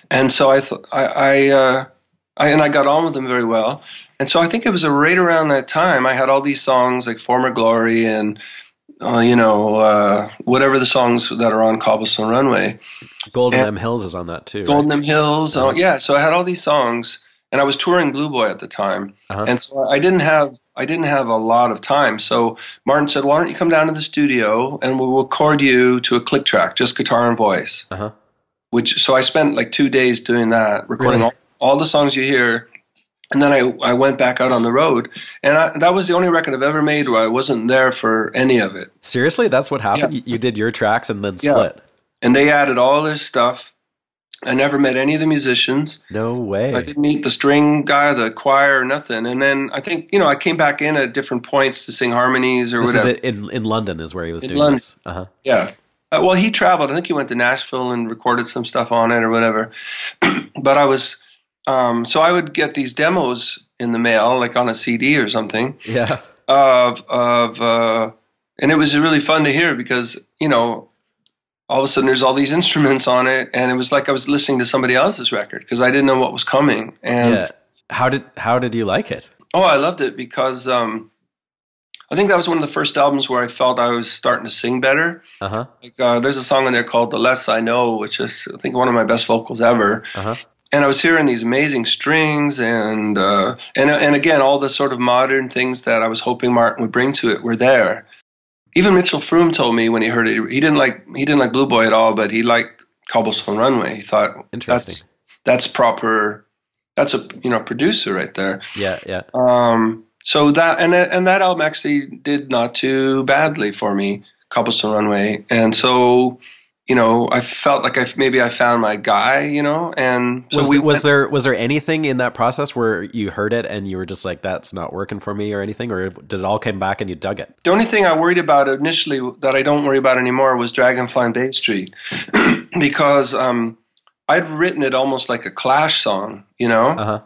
and so I thought I, I, uh, I and I got on with him very well, and so I think it was right around that time I had all these songs like "Former Glory" and. Uh, you know, uh, whatever the songs that are on Cobblestone Runway, Golden and- M Hills is on that too. right? Gold in Them Hills. Oh, Uh-huh. yeah. So I had all these songs, and I was touring Blue Boy at the time, Uh-huh. and so I didn't have I didn't have a lot of time. So Martin said, "Why don't you come down to the studio and we'll record you to a click track, just guitar and voice." Uh-huh. Which so I spent like two days doing that, recording Really? all, all the songs you hear. And then I, I went back out on the road, and I, that was the only record I've ever made where I wasn't there for any of it. Seriously, that's what happened. Yeah. You, did your tracks and then Yeah. split. And they added all this stuff. I never met any of the musicians. No way. I didn't meet the string guy, the choir, or nothing. And then I think you know I came back in at different points to sing harmonies or this whatever. it in in London is where he was In doing London. this. Uh-huh. Yeah. Uh, well, he traveled. I think he went to Nashville and recorded some stuff on it or whatever. but I was, um, so I would get these demos in the mail, like on a CD or something, Yeah. of of, uh, and it was really fun to hear because you know, all of a sudden there's all these instruments on it, and it was like I was listening to somebody else's record because I didn't know what was coming. And yeah. How did how did you like it? Oh, I loved it because um, I think that was one of the first albums where I felt I was starting to sing better. Uh-huh. Like, uh, there's a song in there called "The Less I Know," which is I think one of my best vocals ever. Uh-huh. And I was hearing these amazing strings and uh, and and again all the sort of modern things that I was hoping Martin would bring to it were there. Even Mitchell Froom told me when he heard it, he didn't like he didn't like Blue Boy at all, but he liked Cobblestone Runway. He thought Interesting. that's that's proper. That's a you know producer right there. Yeah, yeah. Um, so that and and that album actually did not too badly for me, Cobblestone Runway, and so you know I felt like I maybe I found my guy, you know, and so was, we was went- there was there anything in that process where you heard it and you were just like that's not working for me or anything or did it all come back and you dug it? The only thing I worried about initially that I don't worry about anymore was Dragonfly and Bay Street, because um, I'd written it almost like a Clash song, you know, uh-huh.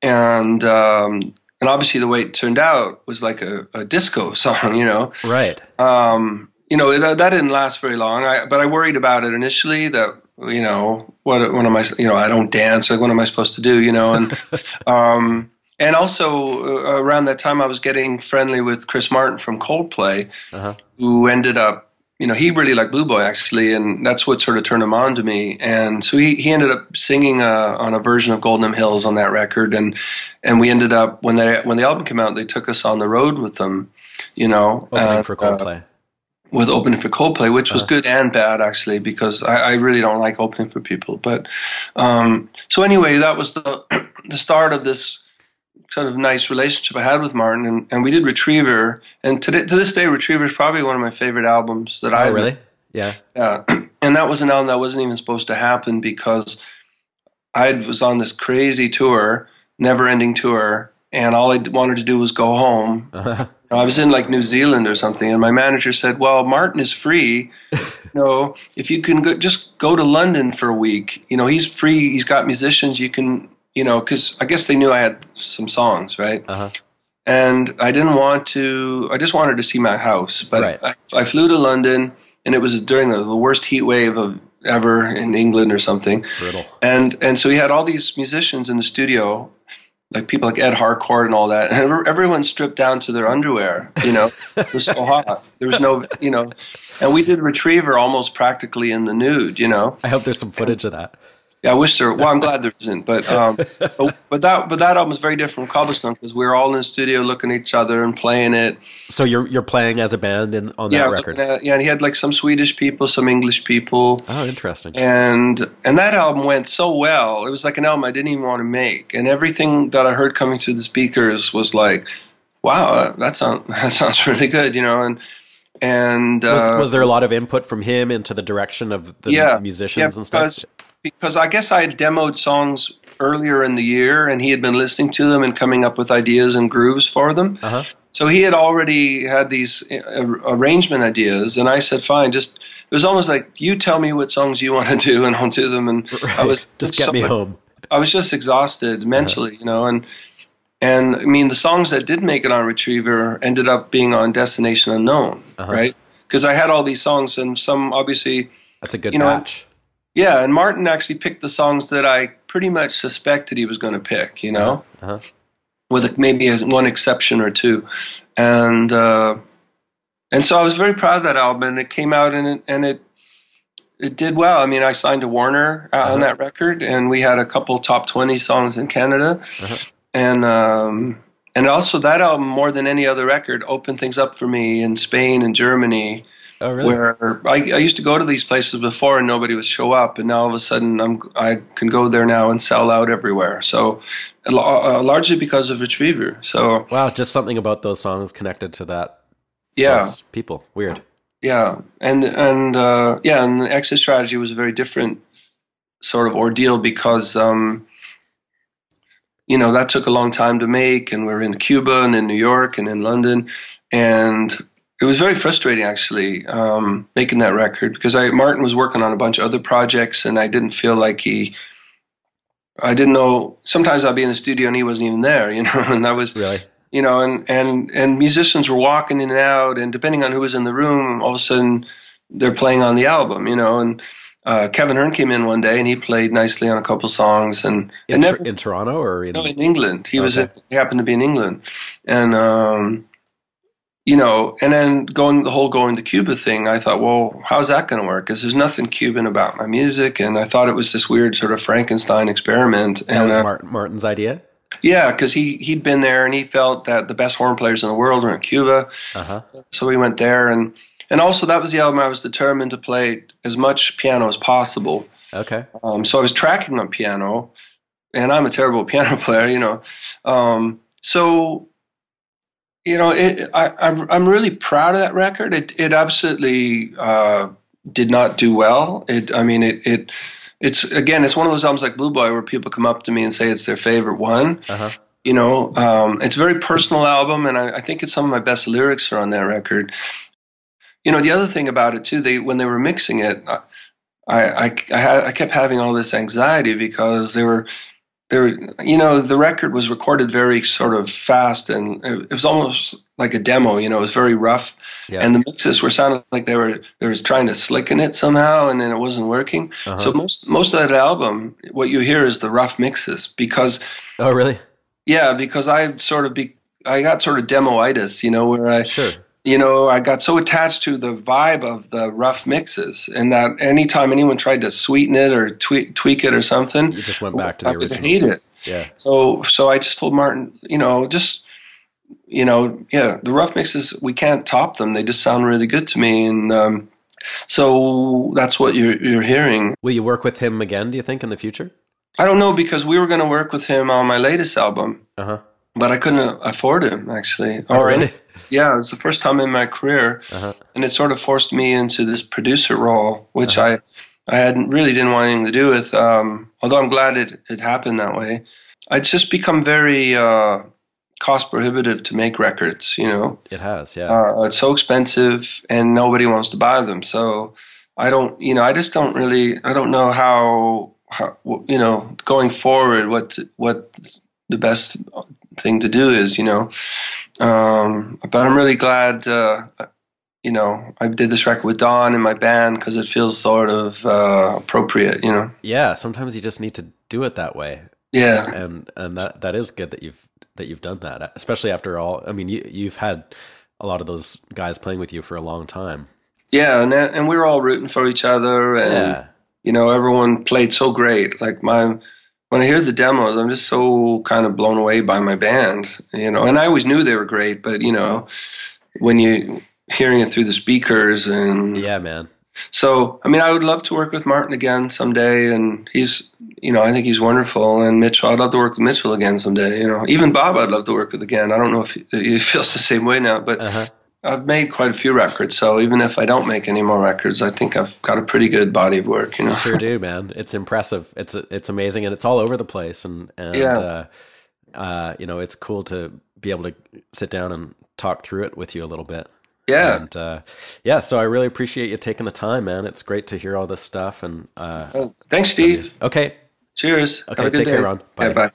And um, and obviously the way it turned out was like a, a disco song, you know. right. Um, you know that, that didn't last very long. I, but I worried about it initially. That you know what what am I? You know I don't dance. Like what am I supposed to do? You know and. um, and also uh, around that time, I was getting friendly with Chris Martin from Coldplay, Uh-huh. who ended up, you know, he really liked Blue Boy actually, and that's what sort of turned him on to me. And so he, he ended up singing uh, on a version of Golden Hills on that record, and and we ended up when they when the album came out, they took us on the road with them, you know, opening and, for uh, Coldplay with opening for Coldplay, which was good and bad actually, because I, I really don't like opening for people. But um, so anyway, that was the the start of this sort of nice relationship I had with Martin, and, and we did Retriever, and to, to this day, Retriever is probably one of my favorite albums that I oh really? yeah. Yeah, and that was an album that wasn't even supposed to happen because I was on this crazy tour, never-ending tour, and all I wanted to do was go home. I was in like New Zealand or something, and my manager said, "Well, Martin is free. you know, if you can go, just go to London for a week. You know, he's free. He's got musicians. You can, you know, because I guess they knew I had some songs, right? uh-huh and I didn't want to. I just wanted to see my house, but Right. I, I flew to London, and it was during the, the worst heat wave of ever in England or something. brutal And and so he had all these musicians in the studio, like people like Ed Harcourt and all that, and everyone stripped down to their underwear. You know, it was so hot. There was no, you know, and we did Retriever almost practically in the nude. You know, I hope there's some footage of that yeah, I wish there. Well, I'm glad there isn't, but um, but, but that but that album was very different from Cobblestone because we were all in the studio looking at each other and playing it. so you're you're playing as a band in on that record at- yeah, and he had like some Swedish people, some English people, oh interesting and and that album went so well. It was like an album I didn't even want to make, and everything that I heard coming through the speakers was like, "Wow, that sounds that sounds really good," you know, and and was, uh, was there a lot of input from him into the direction of the yeah, musicians yeah, and stuff because, I guess I had demoed songs earlier in the year, and he had been listening to them and coming up with ideas and grooves for them. uh-huh So he had already had these uh, arrangement ideas, and I said, "Fine, just." It was almost like you tell me what songs you want to do, and I'll do them. And I was just get me home I was just exhausted mentally, you know, and and I mean the songs that did make it on Retriever ended up being on Destination Unknown, Uh-huh. right? Because I had all these songs, and some obviously, that's a good You know, match yeah. And Martin actually picked the songs that I pretty much suspected he was going to pick, you know, uh-huh with maybe a, one exception or two, and uh, and so I was very proud of that album, and it came out and it, and it it did well. I mean, I signed to Warner uh, on Uh-huh. that record, and we had a couple top twenty songs in Canada, Uh-huh. and um, and also that album more than any other record opened things up for me in Spain and Germany, oh really where I, I used to go to these places before and nobody would show up, and now all of a sudden I'm I can go there now and sell out everywhere. So uh, largely because of Retriever. So wow just something about those songs connected to that yeah. people weird Yeah, and and uh, yeah, and the exit strategy was a very different sort of ordeal because um, you know that took a long time to make, and we are in Cuba and in New York and in London, and it was very frustrating actually um, making that record because I Martin was working on a bunch of other projects, and I didn't feel like he. I didn't know. Sometimes I'd be in the studio and he wasn't even there, you know, and I was really you know, and, and, and musicians were walking in and out, and depending on who was in the room, all of a sudden they're playing on the album, you know, and uh, Kevin Hearn came in one day and he played nicely on a couple songs and, in, never, in Toronto or in, no, in England. He was Okay. in, he happened to be in England, and um, you know, and then going the whole going to Cuba thing. I thought, well, how's that going to work? Because there's nothing Cuban about my music, and I thought it was this weird sort of Frankenstein experiment. that and was uh, Martin, Martin's idea. yeah, because he he'd been there and he felt that the best horn players in the world were in Cuba. Uh huh. So we went there, and and also that was the album I was determined to play as much piano as possible. Okay. Um, so I was tracking on piano, and I'm a terrible piano player, you know. Um, so, you know, it, I, I'm I'm really proud of that record. It it absolutely uh, did not do well. It I mean it it it's again it's one of those albums like Blue Boy where people come up to me and say it's their favorite one. Uh huh. You know, um, it's a very personal album, and I, I think it's some of my best lyrics are on that record. You know, the other thing about it too, they when they were mixing it, I I, I, I kept having all this anxiety because they were they were you know the record was recorded very sort of fast and it, it was almost like a demo. You know, it was very rough, Yeah. and the mixes were sounding like they were they were trying to slicken it somehow, and then it wasn't working. Uh-huh. So most most of that album, what you hear is the rough mixes because oh, really? yeah, because I sort of be I got sort of demoitis, you know, where I Sure. You know I got so attached to the vibe of the rough mixes, and that anytime anyone tried to sweeten it or tweak tweak it or something, You just went back to the I original. hate it. Yeah. So so I just told Martin, you know, just you know, yeah, the rough mixes we can't top them. They just sound really good to me, and um, so that's what you're you're hearing. Will you work with him again? Do you think in the future? I don't know because we were going to work with him on my latest album, Uh huh. but I couldn't afford him actually. Oh, Or really? Yeah, it was the first time in my career, Uh-huh. and it sort of forced me into this producer role, which I I hadn't really didn't want anything to do with. Um, although I'm glad it it happened that way. I'd just become very uh, cost prohibitive to make records. You know, It has. Yeah. uh, it's so expensive, and nobody wants to buy them. So I don't, you know, I just don't really, I don't know how, how you know, going forward, what what the best thing to do is, you know. Um, but I'm really glad, uh, you know, I did this record with Don and my band because it feels sort of uh, appropriate, you know. yeah. Sometimes you just need to do it that way, Yeah, and and that that is good that you've that you've done that, especially after all. I mean, you you've had a lot of those guys playing with you for a long time. yeah, and and we were all rooting for each other, and Yeah. you know, everyone played so great. Like my, when I hear the demos, I'm just so kind of blown away by my band, you know. And I always knew they were great, but you know, when you hearing it through the speakers and Yeah, man. so, I mean, I would love to work with Martin again someday, and he's, you know, I think he's wonderful. And Mitchell, I'd love to work with Mitchell again someday. You know, even Bob, I'd love to work with again. I don't know if he, he feels the same way now, but Uh-huh. I've made quite a few records. So even if I don't make any more records, I think I've got a pretty good body of work. You know, You sure do, man. It's impressive. It's it's amazing, and it's all over the place. And and Yeah. uh, uh, you know, it's cool to be able to sit down and talk through it with you a little bit. yeah. And uh, yeah, so I really appreciate you taking the time, man. It's great to hear all this stuff. And uh, Oh, thanks, Steve. okay, Cheers. Okay, Have a good take care, day. Ron. Yeah, Bye. bye.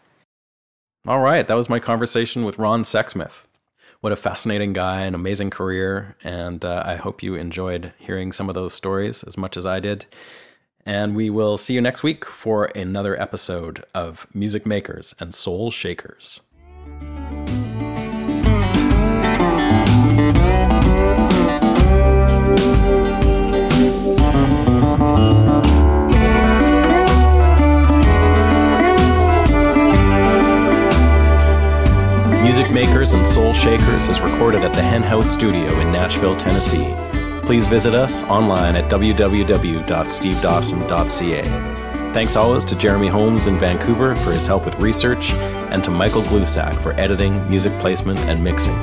All right, that was my conversation with Ron Sexsmith. What a fascinating guy, an amazing career, and uh, I hope you enjoyed hearing some of those stories as much as I did. And we will see you next week for another episode of Music Makers and Soul Shakers. Music Makers and Soul Shakers is recorded at the Hen House Studio in Nashville, Tennessee. Please visit us online at www.stevedawson.ca. Thanks always to Jeremy Holmes in Vancouver for his help with research, and to Michael Glusack for editing, music placement, and mixing.